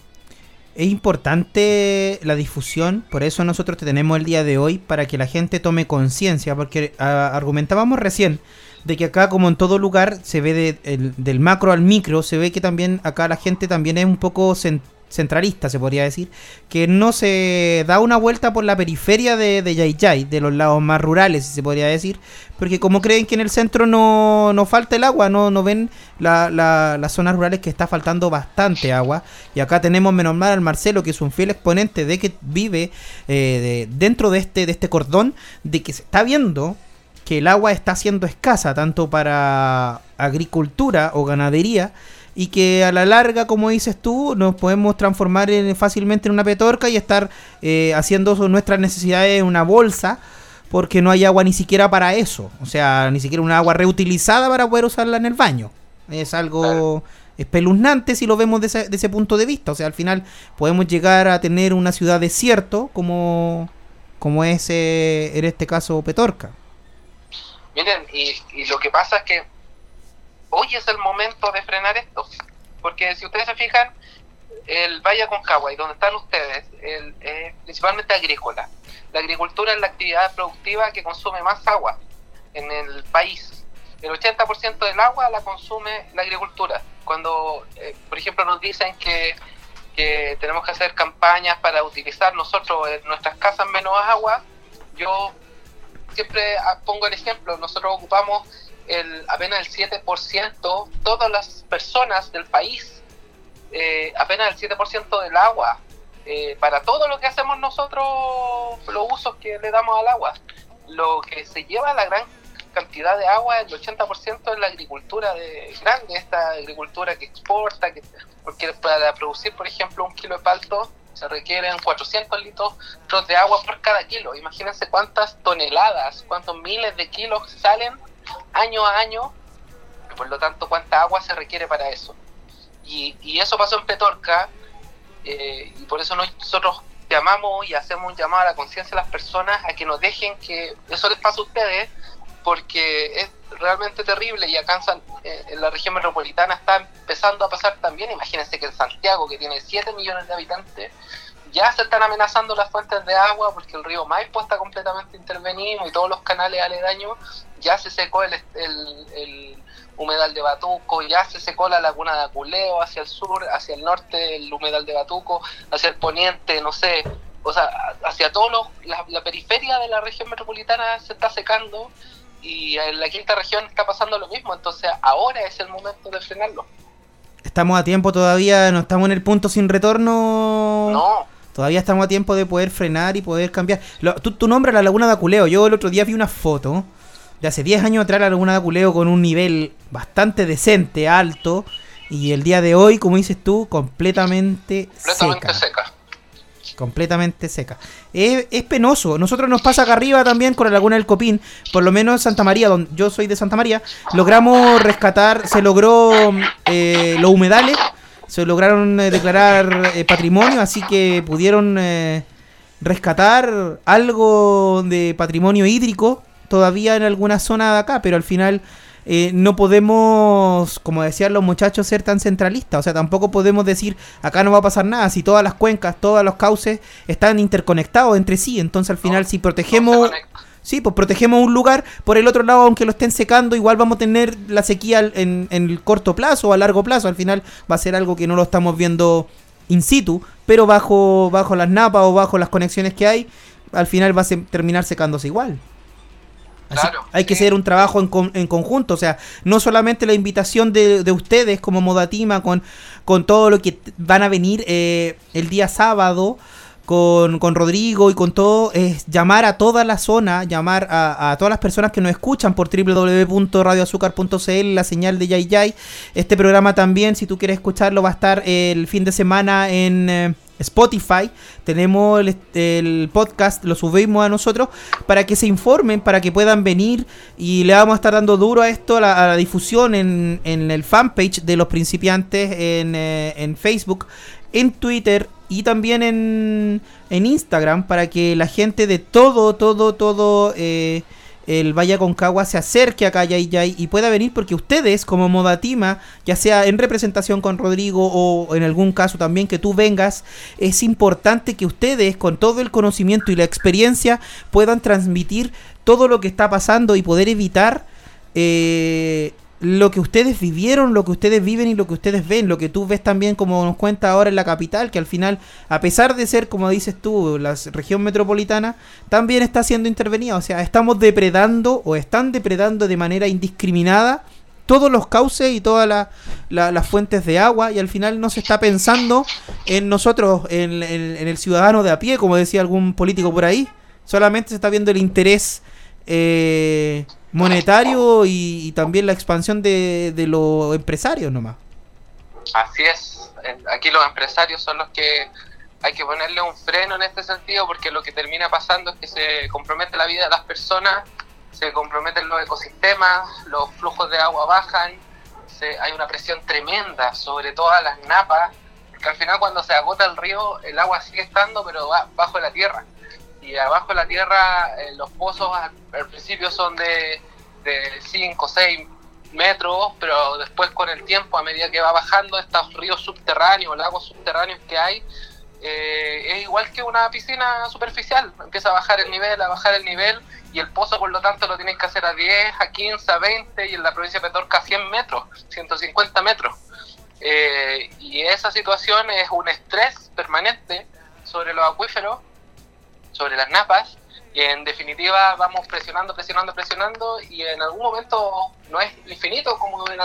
es importante la difusión, por eso nosotros te tenemos el día de hoy, para que la gente tome conciencia, porque ah, argumentábamos recién de que acá, como en todo lugar, se ve de- el- del macro al micro, se ve que también acá la gente también es un poco cen- centralista, se podría decir, que no se da una vuelta por la periferia de, de Yayay, de los lados más rurales, se podría decir, porque como creen que en el centro no, no falta el agua, no, no ven la- la- las zonas rurales que está faltando bastante agua, y acá tenemos menos mal al Marcelo, que es un fiel exponente de que vive eh, de- dentro de este, de este cordón, de que se está viendo que el agua está siendo escasa tanto para agricultura o ganadería y que a la larga, como dices tú, nos podemos transformar en- fácilmente en una petorca y estar eh, haciendo nuestras necesidades en una bolsa porque no hay agua ni siquiera para eso, o sea, ni siquiera una agua reutilizada para poder usarla en el baño. Es algo espeluznante si lo vemos de ese, de ese punto de vista, o sea, al final podemos llegar a tener una ciudad desierto como, como es eh, en este caso Petorca. Miren, y, y lo que pasa es que hoy es el momento de frenar esto. Porque si ustedes se fijan, el Valle Aconcagua y donde están ustedes, el, es principalmente agrícola. La agricultura es la actividad productiva que consume más agua en el país. El 80% del agua la consume la agricultura. Cuando, eh, por ejemplo, nos dicen que, que tenemos que hacer campañas para utilizar nosotros en nuestras casas menos agua, yo siempre ah, pongo el ejemplo, nosotros ocupamos el, apenas el 7%, todas las personas del país, eh, apenas el 7% del agua, eh, para todo lo que hacemos nosotros, los usos que le damos al agua. Lo que se lleva la gran cantidad de agua, el 80% es la agricultura de grande, esta agricultura que exporta, que, porque para producir, por ejemplo, un kilo de palto se requieren 400 litros de agua por cada kilo. Imagínense cuántas toneladas, cuántos miles de kilos salen año a año, por lo tanto cuánta agua se requiere para eso. Y, y eso pasó en Petorca, eh, y por eso nosotros llamamos y hacemos un llamado a la conciencia de las personas a que nos dejen que eso les pase a ustedes, porque es realmente terrible y acá en, eh, en la región metropolitana está empezando a pasar también. Imagínense que en Santiago, que tiene 7 millones de habitantes, ya se están amenazando las fuentes de agua porque el río Maipo está completamente intervenido y todos los canales aledaños. Ya se secó el, el, el humedal de Batuco, ya se secó la laguna de Aculeo hacia el sur, hacia el norte el humedal de Batuco, hacia el poniente, no sé, o sea, hacia todos los, la, la periferia de la región metropolitana se está secando y en la quinta región está pasando lo mismo, entonces ahora es el momento de frenarlo. Estamos a tiempo todavía, no estamos en el punto sin retorno. No, Todavía estamos a tiempo de poder frenar y poder cambiar. Lo- tu, tu nombre la Laguna de Aculeo. Yo el otro día vi una foto de hace 10 años atrás la Laguna de Aculeo con un nivel bastante decente, alto. Y el día de hoy, como dices tú, completamente, completamente seca. seca. Completamente seca. Es, es penoso. Nosotros nos pasa acá arriba también con la Laguna del Copín. Por lo menos en Santa María, donde yo soy de Santa María, logramos rescatar, se logró eh, los humedales, se lograron eh, declarar eh, patrimonio, así que pudieron eh, rescatar algo de patrimonio hídrico todavía en alguna zona de acá, pero al final eh, no podemos, como decían los muchachos, ser tan centralistas. O sea, tampoco podemos decir acá no va a pasar nada si todas las cuencas, todos los cauces están interconectados entre sí. Entonces al final si protegemos... Sí, pues protegemos un lugar, por el otro lado, aunque lo estén secando, igual vamos a tener la sequía en, en el corto plazo o a largo plazo. Al final va a ser algo que no lo estamos viendo in situ, pero bajo, bajo las napas o bajo las conexiones que hay, al final va a se- terminar secándose igual. Así Claro, hay que hacer un trabajo en, con- en conjunto, o sea, no solamente la invitación de, de ustedes como Modatima con, con todo lo que van a venir eh, el día sábado con, con Rodrigo y con todo, es llamar a toda la zona, llamar a, todas las personas que nos escuchan por www.radioazúcar.cl, la señal de Yay Yay. Este programa también, si tú quieres escucharlo, va a estar el fin de semana en eh, Spotify. Tenemos el, podcast, lo subimos a nosotros para que se informen, para que puedan venir y le vamos a estar dando duro a esto, a la, a la difusión en, en el fanpage de los principiantes en, eh, en Facebook, en Twitter y también en, en Instagram para que la gente de todo, todo, todo eh, el Valle Concagua se acerque acá a Yay Yay y pueda venir porque ustedes como Modatima, ya sea en representación con Rodrigo o en algún caso también que tú vengas, es importante que ustedes con todo el conocimiento y la experiencia puedan transmitir todo lo que está pasando y poder evitar eh, lo que ustedes vivieron, lo que ustedes viven y lo que ustedes ven, lo que tú ves también como nos cuenta ahora en la capital, que al final, a pesar de ser, como dices tú, la región metropolitana, también está siendo intervenida. O sea, estamos depredando o están depredando de manera indiscriminada todos los cauces y todas la- la- las fuentes de agua y al final no se está pensando en nosotros, en, en- en el ciudadano de a pie, como decía algún político por ahí. Solamente se está viendo el interés eh, monetario y, también la expansión de, de los empresarios nomás. Así es. Aquí los empresarios son los que hay que ponerle un freno en este sentido porque lo que termina pasando es que se compromete la vida de las personas, se comprometen los ecosistemas, los flujos de agua bajan, se- hay una presión tremenda sobre todas las napas, porque al final cuando se agota el río el agua sigue estando pero va bajo la tierra. Y abajo de la tierra eh, los pozos al, principio son de, de 5 o 6 metros, pero después con el tiempo, a medida que va bajando estos ríos subterráneos, lagos subterráneos que hay, eh, es igual que una piscina superficial, empieza a bajar el nivel, a bajar el nivel, y el pozo por lo tanto lo tienes que hacer a 10, a 15, a 20, y en la provincia de Petorca a 100 metros, 150 metros. Eh, y esa situación es un estrés permanente sobre los acuíferos, sobre las napas, y en definitiva vamos presionando, presionando, presionando y en algún momento no es infinito, como en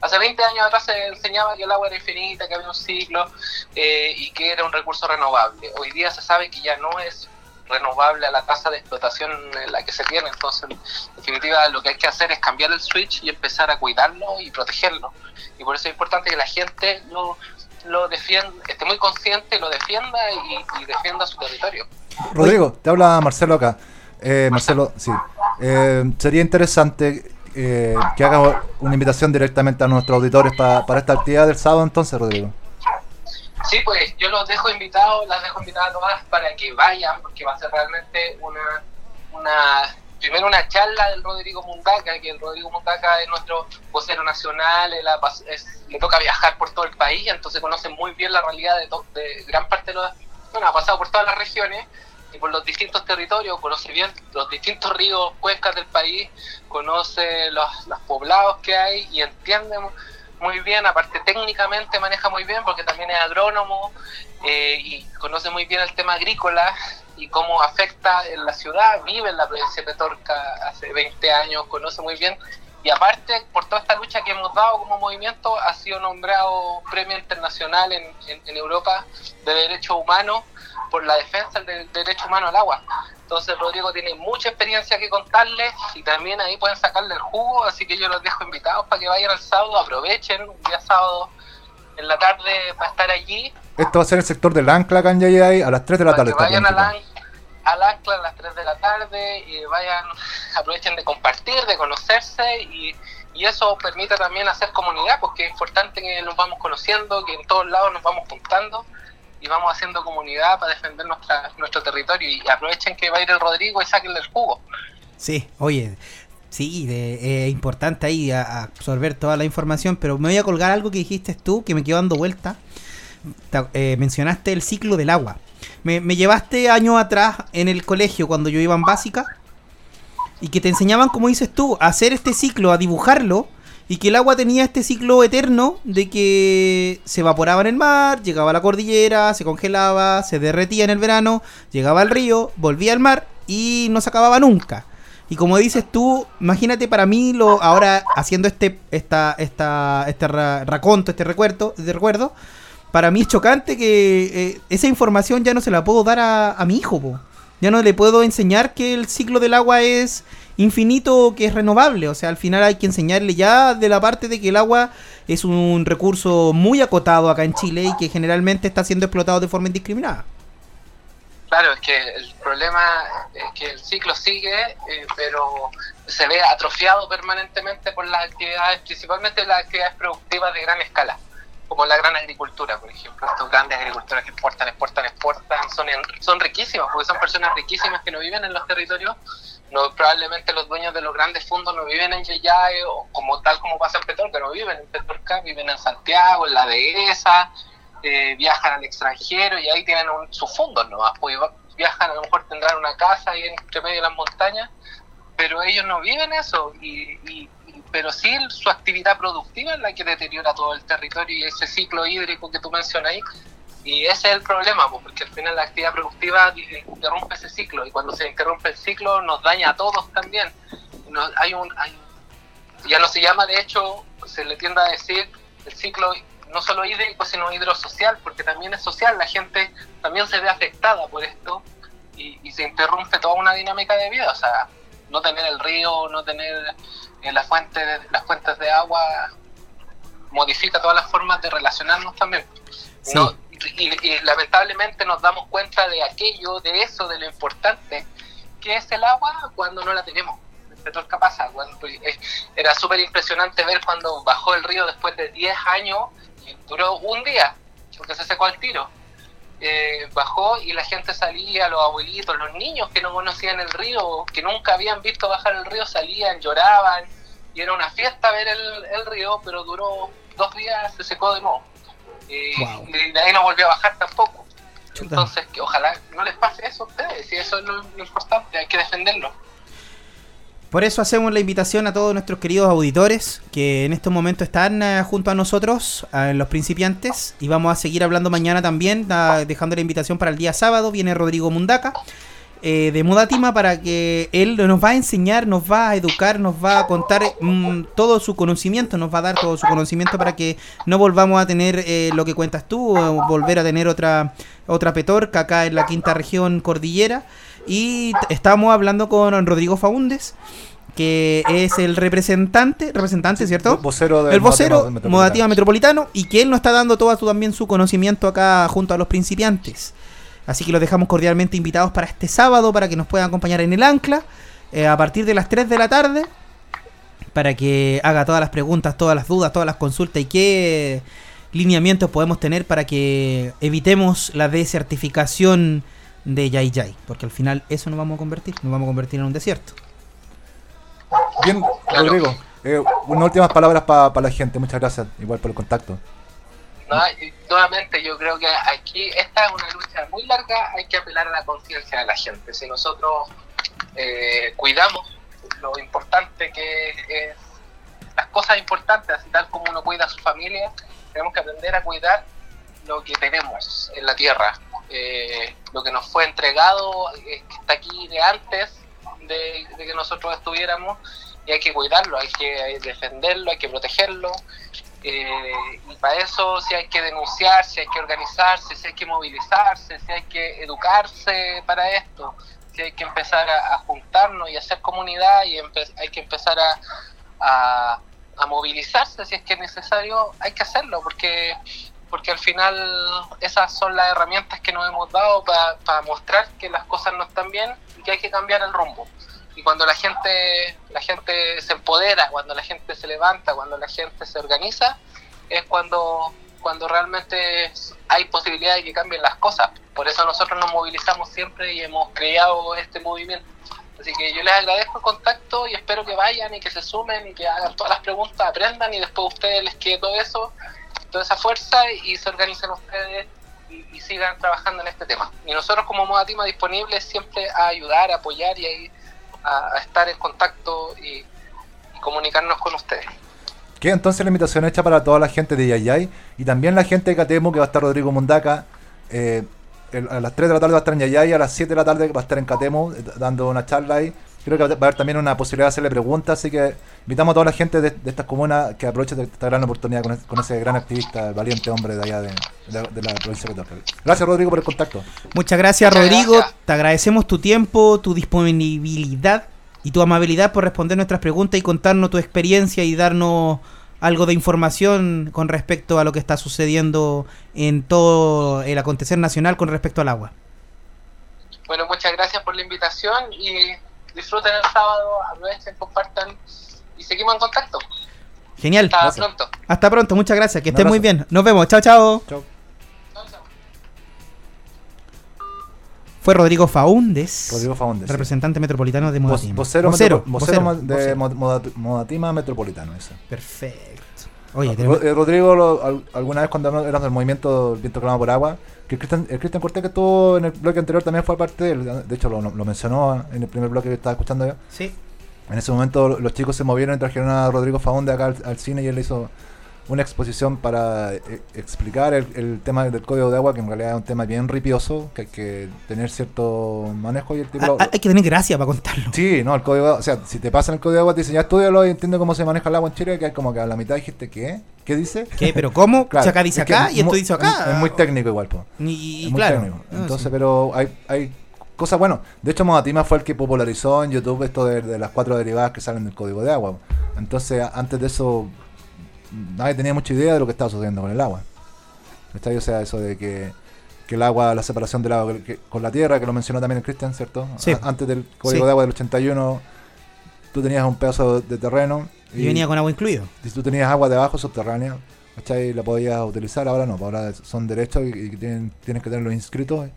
hace 20 años atrás se enseñaba que el agua era infinita, que había un ciclo eh, y que era un recurso renovable. Hoy día se sabe que ya no es renovable a la tasa de explotación en la que se tiene, entonces en definitiva lo que hay que hacer es cambiar el switch y empezar a cuidarlo y protegerlo. Y por eso es importante que la gente lo, lo defienda, esté muy consciente, lo defienda y, y defienda su territorio. Rodrigo, te habla Marcelo acá. Eh, Marcelo, sí. Eh, sería interesante eh, que haga una invitación directamente a nuestros auditores pa- para esta actividad del sábado, entonces, Rodrigo. Sí, pues yo los dejo invitados, las dejo invitadas todas para que vayan, porque va a ser realmente una, una primero una charla del Rodrigo Mundaca, que el Rodrigo Mundaca es nuestro vocero nacional, le toca viajar por todo el país, entonces conoce muy bien la realidad de, gran parte de los, bueno, ha pasado por todas las regiones y por los distintos territorios, conoce bien los distintos ríos, cuencas del país, conoce los, poblados que hay y entiende mu- muy bien, aparte técnicamente maneja muy bien porque también es agrónomo eh, y conoce muy bien el tema agrícola y cómo afecta en la ciudad, vive en la provincia de Petorca hace 20 años, conoce muy bien y aparte por toda esta lucha que hemos dado como movimiento ha sido nombrado premio internacional en, en- Europa de derechos humanos por la defensa del derecho humano al agua. Entonces Rodrigo tiene mucha experiencia que contarles y también ahí pueden sacarle el jugo, así que yo los dejo invitados para que vayan al sábado, aprovechen un día sábado en la tarde para estar allí, Esto va a ser el sector del Ancla, acá en Yayay, a las 3 de la para tarde. que vayan al, planificado. an- al ancla a las 3 de la tarde y vayan, aprovechen de compartir, de conocerse y, y eso permite también hacer comunidad, porque es importante que nos vamos conociendo, que en todos lados nos vamos juntando y vamos haciendo comunidad para defender nuestra, nuestro territorio y aprovechen que va a ir el Rodrigo y saquenle el jugo. Sí, oye, sí, es importante ahí a- absorber toda la información, pero me voy a colgar algo que dijiste tú, que me quedó dando vuelta. Ta- eh, mencionaste el ciclo del agua. Me, me llevaste años atrás en el colegio cuando yo iba en básica y que te enseñaban, como dices tú, a hacer este ciclo, a dibujarlo y que el agua tenía este ciclo eterno de que se evaporaba en el mar, llegaba a la cordillera, se congelaba, se derretía en el verano, llegaba al río, volvía al mar y no se acababa nunca. Y como dices tú, imagínate para mí lo ahora haciendo este esta esta este ra- raconto, este recuerdo, de recuerdo, para mí es chocante que eh, esa información ya no se la puedo dar a, mi hijo, po. Ya no le puedo enseñar que el ciclo del agua es infinito que es renovable. O sea, al final hay que enseñarle ya de la parte de que el agua es un recurso muy acotado acá en Chile y que generalmente está siendo explotado de forma indiscriminada. Claro, es que el problema es que el ciclo sigue, eh, pero se ve atrofiado permanentemente por las actividades, principalmente las actividades productivas de gran escala, como la gran agricultura, por ejemplo. Estos grandes agricultores que exportan, exportan, exportan, son, en- son riquísimos, porque son personas riquísimas que no viven en los territorios. No, probablemente los dueños de los grandes fondos no viven en Yeyay o como tal como pasa en Petorca, no viven en Petorca, viven en Santiago, en la dehesa, eh, viajan al extranjero y ahí tienen un, sus fondos nomás, pues viajan, a lo mejor tendrán una casa ahí entre medio de las montañas, pero ellos no viven eso, y, pero sí su actividad productiva es la que deteriora todo el territorio y ese ciclo hídrico que tú mencionas ahí, y ese es el problema, pues, porque al final la actividad productiva interrumpe ese ciclo, y cuando se interrumpe el ciclo nos daña a todos también. Hay un, ya no se llama, de hecho, se le tiende a decir el ciclo no solo hídrico, sino hidrosocial, porque también es social, la gente también se ve afectada por esto y, y se interrumpe toda una dinámica de vida, o sea, no tener el río, no tener eh, la fuente las fuentes de agua modifica todas las formas de relacionarnos también. Sí. No, y, y lamentablemente nos damos cuenta de aquello, de eso, de lo importante que es el agua cuando no la tenemos. En Petorca pasa, cuando, eh, era súper impresionante ver cuando bajó el río después de 10 años duró un día, porque se secó al tiro. eh, bajó y la gente salía, los abuelitos, los niños que no conocían el río, que nunca habían visto bajar el río, salían, lloraban, y era una fiesta ver el, el río, pero duró dos días, se secó de nuevo. Eh, Y de ahí no volvió a bajar tampoco. Entonces, que ojalá no les pase eso a ustedes, y eso es lo, lo importante, hay que defenderlo. Por eso hacemos la invitación a todos nuestros queridos auditores que en estos momentos están eh, junto a nosotros, los principiantes, y vamos a seguir hablando mañana también, dejando la invitación para el día sábado. Viene Rodrigo Mundaca eh, de Mudatima para que él nos va a enseñar, nos va a educar, nos va a contar mm, todo su conocimiento, nos va a dar todo su conocimiento para que no volvamos a tener eh, lo que cuentas tú, o volver a tener otra, otra petorca acá en la quinta región cordillera. Y estamos hablando con Rodrigo Faúndes, que es el representante, representante, ¿cierto? vocero el vocero. Modatima Metropolitano y que él nos está dando todo su, también su conocimiento acá junto a los principiantes. Así que los dejamos cordialmente invitados para este sábado para que nos puedan acompañar en el ancla eh, a partir de las 3 de la tarde para que haga todas las preguntas, todas las dudas, todas las consultas y qué lineamientos podemos tener para que evitemos la desertificación de Yay Yay, porque al final eso nos vamos a convertir, nos vamos a convertir en un desierto. Bien, Rodrigo. eh, unas últimas palabras para la gente. Muchas gracias, igual por el contacto. Nuevamente yo creo que aquí esta es una lucha muy larga, hay que apelar a la conciencia de la gente. Si nosotros eh, cuidamos lo importante que es, las cosas importantes, así tal como uno cuida a su familia, tenemos que aprender a cuidar lo que tenemos en la tierra, eh, lo que nos fue entregado, eh, que está aquí de antes de que nosotros estuviéramos, y hay que cuidarlo, hay que defenderlo, hay que protegerlo, eh, y para eso si hay que denunciar, si hay que organizarse, si hay que movilizarse, si hay que educarse para esto, si hay que empezar a, juntarnos y hacer comunidad y hay que empezar a, a, movilizarse si es que es necesario, hay que hacerlo porque porque al final esas son las herramientas que nos hemos dado para mostrar que las cosas no están bien y que hay que cambiar el rumbo. Y cuando la gente, la gente se empodera, cuando la gente se levanta, cuando la gente se organiza, es cuando, cuando realmente hay posibilidad de que cambien las cosas. Por eso nosotros nos movilizamos siempre y hemos creado este movimiento. Así que yo les agradezco el contacto y espero que vayan y que se sumen y que hagan todas las preguntas, aprendan y después ustedes les quede todo eso, toda esa fuerza y se organicen ustedes y, sigan trabajando en este tema. Y nosotros como Modatima disponibles siempre a ayudar, apoyar y a, ir- a- a estar en contacto y, comunicarnos con ustedes. Que entonces la invitación hecha para toda la gente de Yayay y también la gente de Catemo que va a estar Rodrigo Mundaca. eh, a las 3 de la tarde va a estar en Yayay, a las 7 de la tarde va a estar en Catemo eh, dando una charla ahí. Creo que va a haber también una posibilidad de hacerle preguntas, así que invitamos a toda la gente de, de estas comunas que aproveche esta gran oportunidad con, ese- con ese gran activista, valiente hombre de allá de, de- de la provincia de Católica. Gracias Rodrigo por el contacto. Muchas gracias, Muchas Rodrigo. gracias. Te agradecemos tu tiempo, tu disponibilidad y tu amabilidad por responder nuestras preguntas y contarnos tu experiencia y darnos algo de información con respecto a lo que está sucediendo en todo el acontecer nacional con respecto al agua. Bueno, muchas gracias por la invitación y disfruten el sábado, aprovechen, compartan y seguimos en contacto. Genial. Hasta Gracias. pronto. Hasta pronto, muchas gracias. Que estén muy bien. Nos vemos. Chao, chao. Chao. Fue Rodrigo Faúndes, Rodrigo Faúndes. sí. representante metropolitano de Modatima. vocero, vocero, vocero vocero, de Modatima Metropolitano. Ese. Perfecto. Oye, tenemos- eh, Rodrigo, lo- al- alguna vez cuando éramos del movimiento Viento Clamado por Agua, que el Cristian, el Cristian Cortés que estuvo en el bloque anterior también fue parte de él. De hecho, lo, lo mencionó en el primer bloque que estaba escuchando yo. sí. En ese momento los chicos se movieron y trajeron a Rodrigo Faunde acá al, al cine y él hizo una exposición para eh, explicar el, el tema del código de agua, que en realidad es un tema bien ripioso, que hay que tener cierto manejo y el tipo... Ah, ah, hay que tener gracia para contarlo. Sí, no, el código de agua, o sea, si te pasan el código de agua, te dicen, ya estudialo y entiende cómo se maneja el agua en Chile, que es como que a la mitad dijiste, ¿qué? ¿Qué dice? ¿Qué? ¿Pero cómo? Claro, si acá dice es que acá y esto dice acá. Es, es muy técnico igual, po. Y, Es muy claro. técnico. Entonces, sí. pero hay, hay cosas, bueno, de hecho Modatima fue el que popularizó en YouTube esto de, de las cuatro derivadas que salen del código de agua. Entonces, antes de eso, nadie tenía mucha idea de lo que estaba sucediendo con el agua. ¿Cachai? O sea, eso de que, que el agua, la separación del agua que- con la tierra, que lo mencionó también el Cristian, ¿cierto? Sí. A- antes del código Sí. de agua del 81, tú tenías un pedazo de terreno Y venía con agua incluido. si tú tenías agua debajo subterránea, ¿cachai? La podías utilizar, ahora no, ahora son derechos y, y tienen, tienes que tenerlos inscritos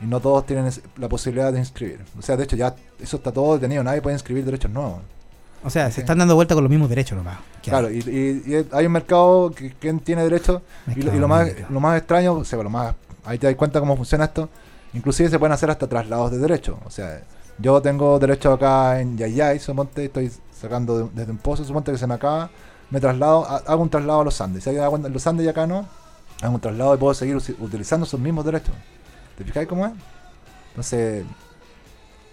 y no todos tienen la posibilidad de inscribir. O sea, de hecho ya eso está todo detenido, nadie puede inscribir derechos nuevos. O sea, se están dando vuelta con los mismos derechos nomás. ¿Qué Claro, y, y- y hay un mercado que quien tiene derecho y, lo, y lo más lo más extraño, o sea, lo más ahí te das cuenta cómo funciona esto. Inclusive se pueden hacer hasta traslados de derecho. O sea, yo tengo derecho acá en Yayay, suponte, estoy sacando de- desde un pozo, suponte que se me acaba, me traslado, ha- hago un traslado a los Andes. Si hay en los Andes y acá no, hago un traslado y puedo seguir utilizando esos mismos derechos. ¿Te fijáis cómo es? Entonces,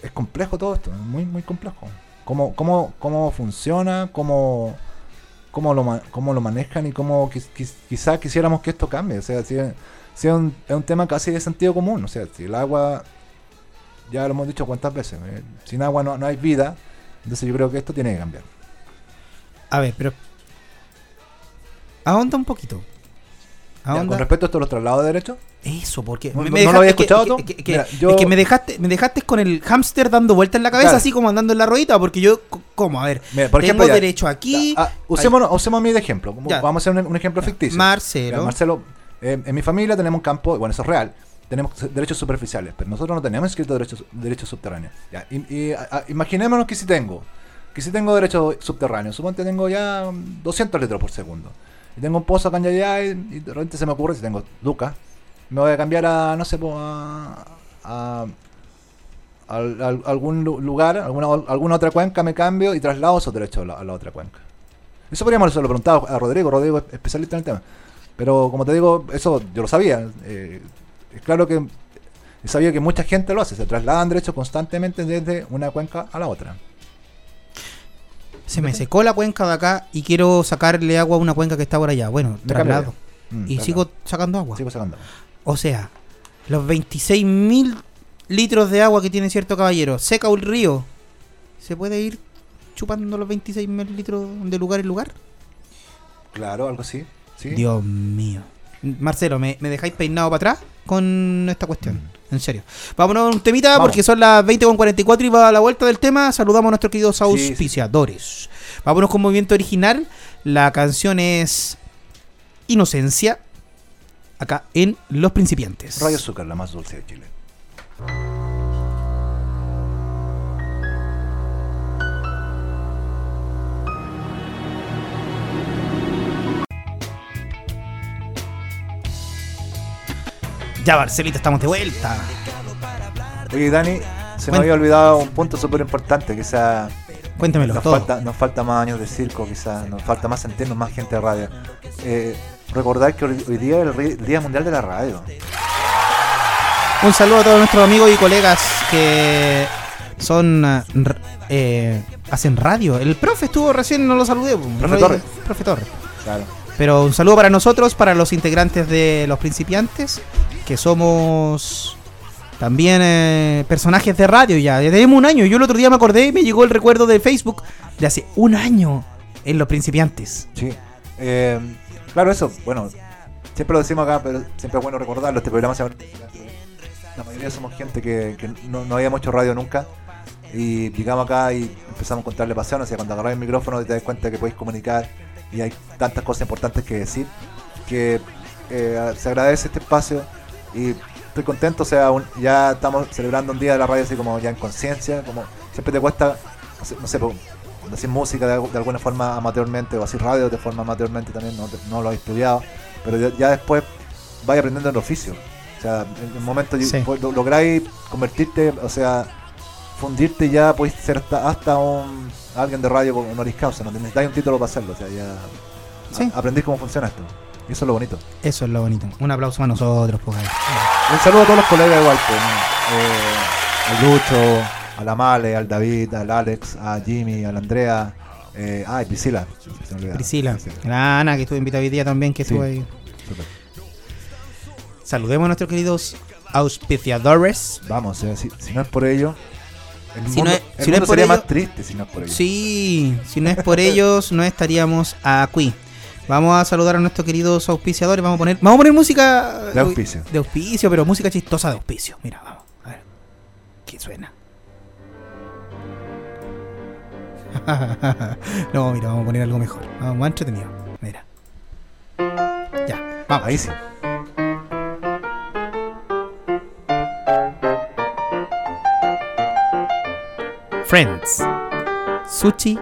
es complejo todo esto, es muy, muy complejo. ¿Cómo, cómo, cómo funciona? ¿Cómo, cómo, lo, cómo lo manejan? Y cómo quizás quisiéramos que esto cambie. O sea, si es, un, es un tema casi de sentido común. O sea, si el agua, ya lo hemos dicho cuántas veces, eh, sin agua no, no hay vida. Entonces yo creo que esto tiene que cambiar. A ver, pero. Ahonda un poquito. Ya, con respecto a esto los traslados de derechos, Eso, porque. ¿No- me- no- lo había escuchado que- tú? que- que- Mira, Es yo- que me dejaste, me dejaste con el hámster dando vuelta en la cabeza, Claro. así como andando en la ruedita, porque yo. ¿Cómo? A ver. Mira, por tengo ejemplo, ya- derecho aquí. Ah, usemos, usemos a mí de ejemplo. Ya. Vamos a hacer un, un ejemplo ficticio. Marcelo. Ya, Marcelo, eh, en mi familia tenemos un campo, bueno, eso es real. Tenemos derechos superficiales, pero nosotros no tenemos inscritos derechos, derechos subterráneos. Ya, y, y, a- a- imaginémonos que si tengo, que si tengo derechos subterráneos, suponte tengo ya mm, 200 litros por segundo. Y tengo un pozo acá en y de repente se me ocurre, si tengo Lucas, me voy a cambiar a, no sé, a, a- al- algún lu- lugar, alguna, alguna otra cuenca, me cambio y traslado esos derechos a la, a la otra cuenca. Eso podríamos haberlo preguntado a Rodrigo, Rodrigo es especialista en el tema. Pero como te digo, eso yo lo sabía. eh, es claro que sabía que mucha gente lo hace, se trasladan derechos constantemente desde una cuenca a la otra. Se me secó la cuenca de acá y quiero sacarle agua a una cuenca que está por allá. Bueno, Me traslado. Mm, y traslado. sigo sacando agua. Sigo sacando. O sea, los 26.000 litros de agua que tiene cierto caballero, seca un río, ¿se puede ir chupando los 26.000 litros de lugar en lugar? Claro, algo así. ¿sí? Dios mío. Marcelo, ¿me, me dejáis peinado para atrás con esta cuestión? En serio. Vámonos a un temita Vamos. porque son las 20.44 y va a la vuelta del tema. Saludamos a nuestros queridos sí. auspiciadores. Vámonos con movimiento original. La canción es Inocencia. Acá en Los Principiantes. Radio Azúcar, la más dulce de Chile. Ya, Marcelito, estamos de vuelta. Oye, Dani, se me había olvidado un punto súper importante. Quizá Cuéntamelo nos todo. falta, nos falta más años de circo, quizás nos falta más sentirnos más gente de radio. Eh, recordar que hoy, hoy día es el, Día Mundial de la Radio. Un saludo a todos nuestros amigos y colegas que son eh, hacen radio. El profe estuvo recién, no lo saludé. po. Profe Torres. Profe Torres. Claro. Pero un saludo para nosotros, para los integrantes de los principiantes, que somos también eh, personajes de radio ya. Ya tenemos un año. Yo el otro día me acordé y me llegó el recuerdo de Facebook de hace un año en los principiantes. Sí. Eh, claro, eso, bueno, siempre lo decimos acá, pero siempre es bueno recordarlo. Este programa se La mayoría somos gente que, que no, no habíamos hecho radio nunca. Y llegamos acá y empezamos a contarle pasión. O sea, cuando agarras el micrófono te das cuenta que podéis comunicar y hay tantas cosas importantes que decir. Que eh, se agradece este espacio y estoy contento. O sea, un- ya estamos celebrando un día de la radio así como ya en conciencia. Como siempre te cuesta, no sé, hacer música de, de alguna forma amateurmente o hacer radio de forma amateurmente también, no, no lo he estudiado, pero ya, ya después vais aprendiendo el oficio. O sea, en un momento Sí. lo- lográis convertirte, o sea, fundirte ya, podéis ser hasta, hasta un alguien de radio con honoris causa, no necesitáis un título para hacerlo, o sea, ya Sí. aprendís cómo funciona esto. Eso es lo bonito. Eso es lo bonito. Un aplauso a nosotros, pues. ahí. Un saludo a todos los colegas igual, pues. Eh, al Lucho, a la Male, al David, al Alex, a Jimmy, a la Andrea, eh, ah, y Priscila. se me olvidaba. Priscila. La Ana, que estuvo invitada hoy día también, que Sí. estuvo ahí. Saludemos a nuestros queridos auspiciadores. Vamos, eh, si, si no es por ello, el Si mundo, no es- el si no es mundo por sería ello- más triste si no es por ello. Sí, si no es por ellos, no estaríamos aquí. Vamos a saludar a nuestros queridos auspiciadores. Vamos a poner, vamos a poner música De auspicio. De auspicio, pero música chistosa de auspicio. Mira, vamos. A ver. ¿Qué suena? no, mira, vamos a poner algo mejor. Vamos, más entretenido. Mira. Vamos. Ahí sí. Friends. Sushi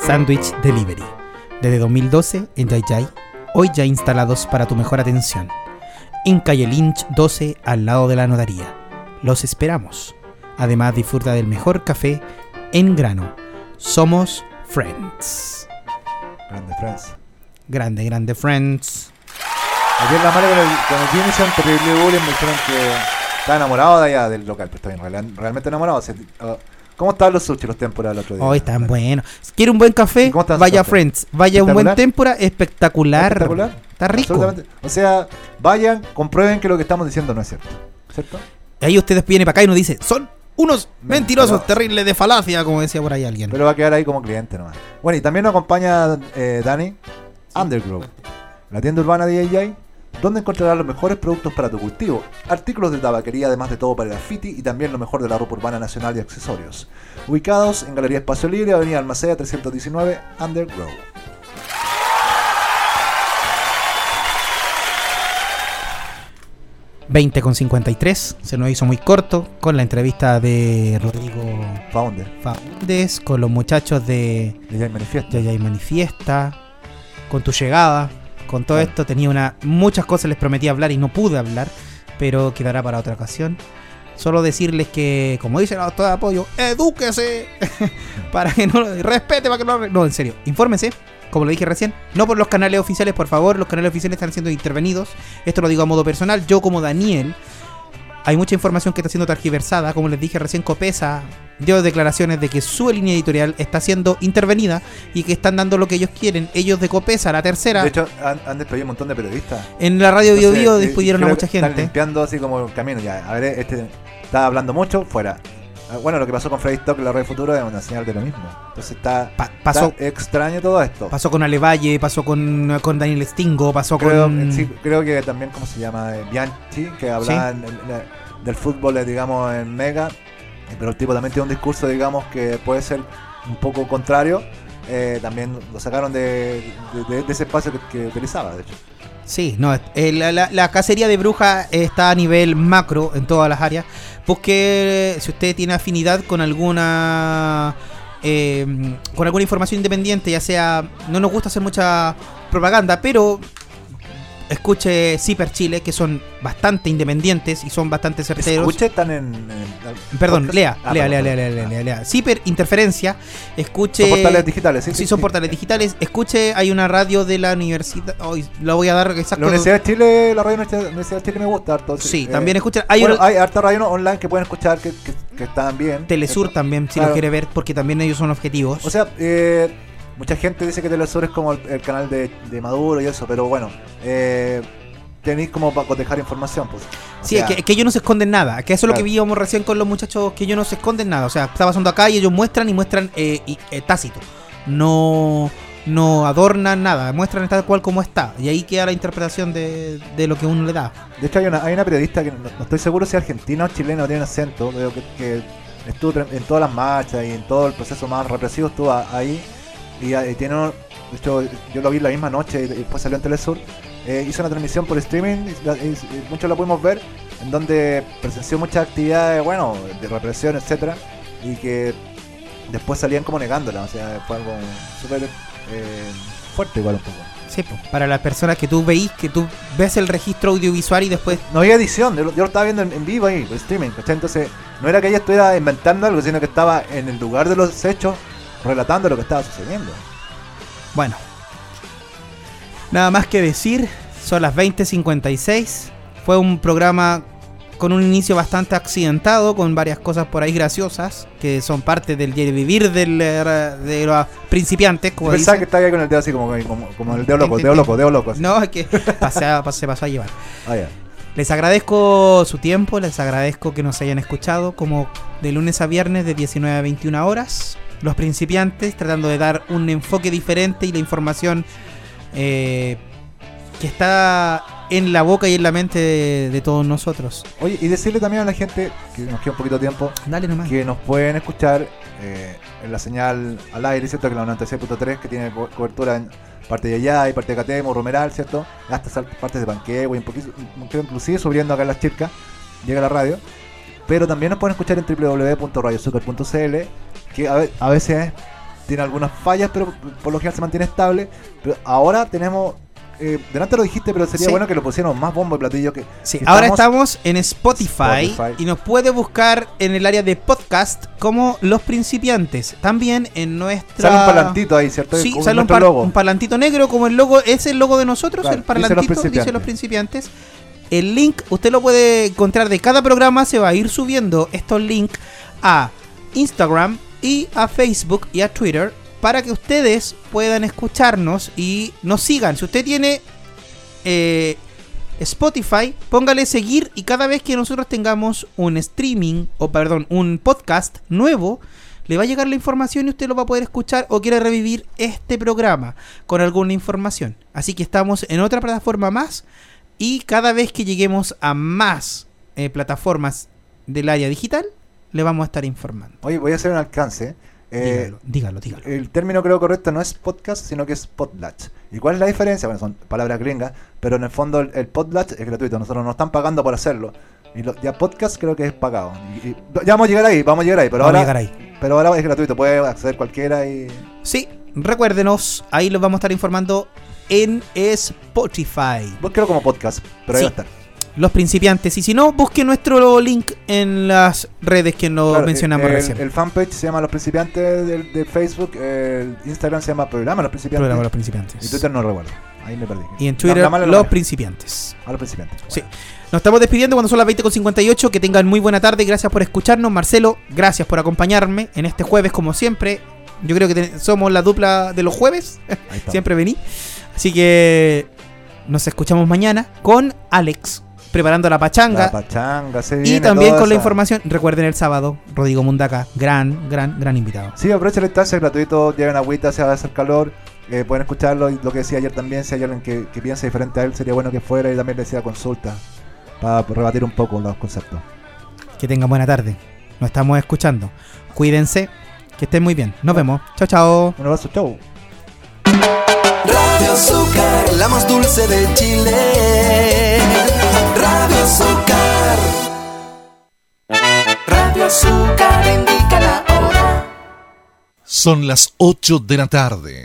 Sandwich Delivery. Desde 2012 en Yay Yay, hoy ya instalados para tu mejor atención. En calle Lynch 12 al lado de la notaría. Los esperamos. Además disfruta del mejor café en grano. Somos Friends. Grande Friends. Grande, grande Friends. Ayer la madre con el, con el hicieron terrible bullying, me dijeron que estaba enamorado de allá del local, pero está bien, real- realmente enamorado. uh, ¿Cómo estaban los sushi los temporadas el otro día? Hoy están buenos. Si quiere un buen café, ¿Cómo están sus vaya a? Friends. Vaya un buen tempura, espectacular. Espectacular. Está rico. O sea, vayan, comprueben que lo que estamos diciendo no es cierto. ¿Cierto? Ahí ustedes vienen para acá y nos dicen, son unos mentirosos Mentirosos. terribles de falacia, como decía por ahí alguien. Pero va a quedar ahí como cliente nomás. Bueno, y también nos acompaña eh, Dani Undergrove, la tienda urbana de DJ, donde encontrarás los mejores productos para tu cultivo, artículos de tabaquería, además de todo para el graffiti y también lo mejor de la ropa urbana nacional y accesorios. Ubicados en Galería Espacio Libre, Avenida Almacea 319, Undergrove. con 20,53. Se nos hizo muy corto con la entrevista de Rodrigo Founder. Faúndez, con los muchachos de DJ Manifiesta. DJ Manifiesta, con tu llegada. Con todo Claro. esto tenía una muchas cosas les prometí hablar y no pude hablar, pero quedará para otra ocasión. Solo decirles que, como dice la doctora de apoyo, edúquese para que no respete, para que no. No, en serio, infórmese, como lo dije recién, no por los canales oficiales, por favor, los canales oficiales están siendo intervenidos. Esto lo digo a modo personal, yo como Daniel, hay mucha información que está siendo tergiversada, como les dije recién, Copesa dio declaraciones de que su línea editorial está siendo intervenida y que están dando lo que ellos quieren. Ellos de Copesa, la tercera, De hecho, han, han despedido un montón de periodistas. en la radio Bio Entonces, Bio despidieron a mucha que Están gente. limpiando así como el camino ya. A ver, este está hablando mucho, fuera. Ah, Bueno, lo que pasó con Freddy Stock en la red futuro es una señal de lo mismo. Entonces está, Pa- pasó, está extraño todo esto. pasó con Alevalle, pasó con, con Daniel Stingo, pasó creo, con... sí, creo que también, ¿cómo se llama? Eh, Bianchi, que hablaba en- en- en- del fútbol, eh, digamos, en Mega. eh, Pero el tipo también tiene un discurso, digamos, que puede ser un poco contrario. eh, también lo sacaron de, de- de- de ese espacio que, que utilizaba, de hecho. Sí, no, eh, la, la- la cacería de brujas está a nivel macro en todas las áreas. Busque si usted tiene afinidad con alguna eh, con alguna información independiente, ya sea no nos gusta hacer mucha propaganda, pero escuche Ciper Chile, que son bastante independientes y son bastante certeros. Escuche, están en. en- Perdón, podcast. lea, Ah, lea, lea, perdón, lea, perdón. lea, lea, lea. Ciper Interferencia, escuche. Son portales digitales, sí, Sí, sí, son sí. portales digitales. Escuche, hay una radio de la universidad. Hoy lo voy a dar exacto. La Universidad de Chile, la radio Universidad Universidad de Chile me gusta harto. Sí, eh, también escucha. Hay bueno, hay harta radio online que pueden escuchar que, que, que están bien. Telesur también, si Claro. lo quiere ver, porque también ellos son objetivos. O sea, eh, mucha gente dice que Telesur es como el, el canal de, de Maduro y eso, pero bueno, eh, tenéis como para cotejar información, pues. O sí, sea, es que, que ellos no se esconden nada. Que eso es lo que víamos recién con los muchachos, que ellos no se esconden nada. O sea, está pasando acá y ellos muestran y muestran eh, y- eh, tácito. No, no adornan nada, muestran tal cual como está. Y ahí queda la interpretación de, de lo que uno le da. De hecho, hay una, hay una periodista que no, no estoy seguro si es argentina o chilena, tiene acento, pero que, que estuvo en todas las marchas y en todo el proceso más represivo, estuvo ahí. Y, eh, tiene, un- de hecho, yo lo vi la misma noche y después salió en Telesur. eh, hizo una transmisión por streaming, y y- y muchos la pudimos ver, en donde presenció muchas actividades, bueno, de represión, etcétera, y que después salían como negándola, o sea, fue algo súper eh, fuerte igual un poco. Sí, po, para las personas que tú veís, que tú ves el registro audiovisual y después No había edición, yo, lo- yo lo estaba viendo en, en vivo ahí, por streaming, ¿cachai? Entonces, no era que ella estuviera inventando algo, sino que estaba en el lugar de los hechos, relatando lo que estaba sucediendo. Bueno. Nada más que decir, son las 20.56. Fue un programa con un inicio bastante accidentado, con varias cosas por ahí graciosas, que son parte del vivir del, eh, de los principiantes, como pensaba que estaba ahí con el dedo así como, como, como el dedo loco, dedo loco, dedo loco. así. No, es que pasé a- se pasó a llevar. Ah. Les agradezco su tiempo, les agradezco que nos hayan escuchado como de lunes a viernes de 19 a 21 horas. Los principiantes tratando de dar un enfoque diferente y la información eh, que está en la boca y en la mente de, de todos nosotros. Oye, y decirle también a la gente, que nos queda un poquito de tiempo, Dale nomás. que nos pueden escuchar eh, en la señal al aire, ¿cierto? Que la 96.3 que tiene co- cobertura en parte de allá y parte de Catemo, Romeral, ¿cierto? Hasta partes de Panquehue, un poquito, un poquito inclusive subiendo acá en las chircas, llega la radio. Pero también nos pueden escuchar en www.radiosucar.cl, que a, a veces tiene algunas fallas, pero por lo general se mantiene estable. Pero ahora tenemos, eh, delante lo dijiste, pero sería Sí. bueno que lo pusieran más bombo y platillo que Sí, que ahora estamos en Spotify, Spotify. y nos puede buscar en el área de podcast como Los Principiantes. También en nuestra... Sale un parlantito ahí, ¿cierto? Sí, Como sale un, par- logo. un parlantito negro como el logo, es el logo de nosotros, Claro, el dice parlantito Los dice, los principiantes. El link usted lo puede encontrar de cada programa, se va a ir subiendo estos links a Instagram y a Facebook y a Twitter para que ustedes puedan escucharnos y nos sigan. Si usted tiene eh, Spotify, póngale seguir y cada vez que nosotros tengamos un streaming, o perdón, un podcast nuevo, le va a llegar la información y usted lo va a poder escuchar o quiere revivir este programa con alguna información. Así que estamos en otra plataforma más y cada vez que lleguemos a más eh, plataformas del área digital, le vamos a estar informando. Oye, voy a hacer un alcance. Eh, dígalo, dígalo, dígalo. El término creo correcto no es podcast, sino que es podlatch. ¿Y cuál es la diferencia? Bueno, son palabras gringas, pero en el fondo el, el podlatch es gratuito. Nosotros nos están pagando por hacerlo. Y lo- ya podcast creo que es pagado. Y- y- ya vamos a llegar ahí, vamos a llegar ahí. Pero Vamos a ahora, llegar ahí. Pero ahora es gratuito, puede acceder cualquiera y... Sí, recuérdenos, ahí los vamos a estar informando en Spotify. Búsquelo como podcast, pero ahí Sí. va a estar. Los principiantes. Y si no, busque nuestro link en las redes que nos Claro, mencionamos el, recién. El fanpage se llama Los Principiantes de, Facebook, el Instagram se llama Programa Los Principiantes. Programa Los Principiantes. Y Twitter no recuerdo. Ahí me perdí. Y en Twitter, Los. Principiantes. A los principiantes. Sí. Nos estamos despidiendo cuando son las 20.58. Que tengan muy buena tarde. Gracias por escucharnos. Marcelo, gracias por acompañarme en este jueves, como siempre. Yo creo que somos la dupla de los jueves. siempre vení. Así que nos escuchamos mañana con Alex preparando la pachanga. La pachanga, se y también con la información. Recuerden el sábado, Rodrigo Mundaca, gran, gran, gran invitado. Sí, aprovechen la instancia, es gratuito, lleven agüita, se va a hacer calor, eh, pueden escucharlo y lo que decía ayer también, si hay alguien que, que piensa diferente a él, sería bueno que fuera y también le decía consulta para rebatir un poco los conceptos. Que tengan buena tarde. Nos estamos escuchando. Cuídense. Que estén muy bien. Nos vemos. Chao, chao. Un abrazo, chau. Radio Azúcar, la más dulce de Chile. Radio Azúcar. Radio Azúcar indica la hora. Son las 8 de la tarde.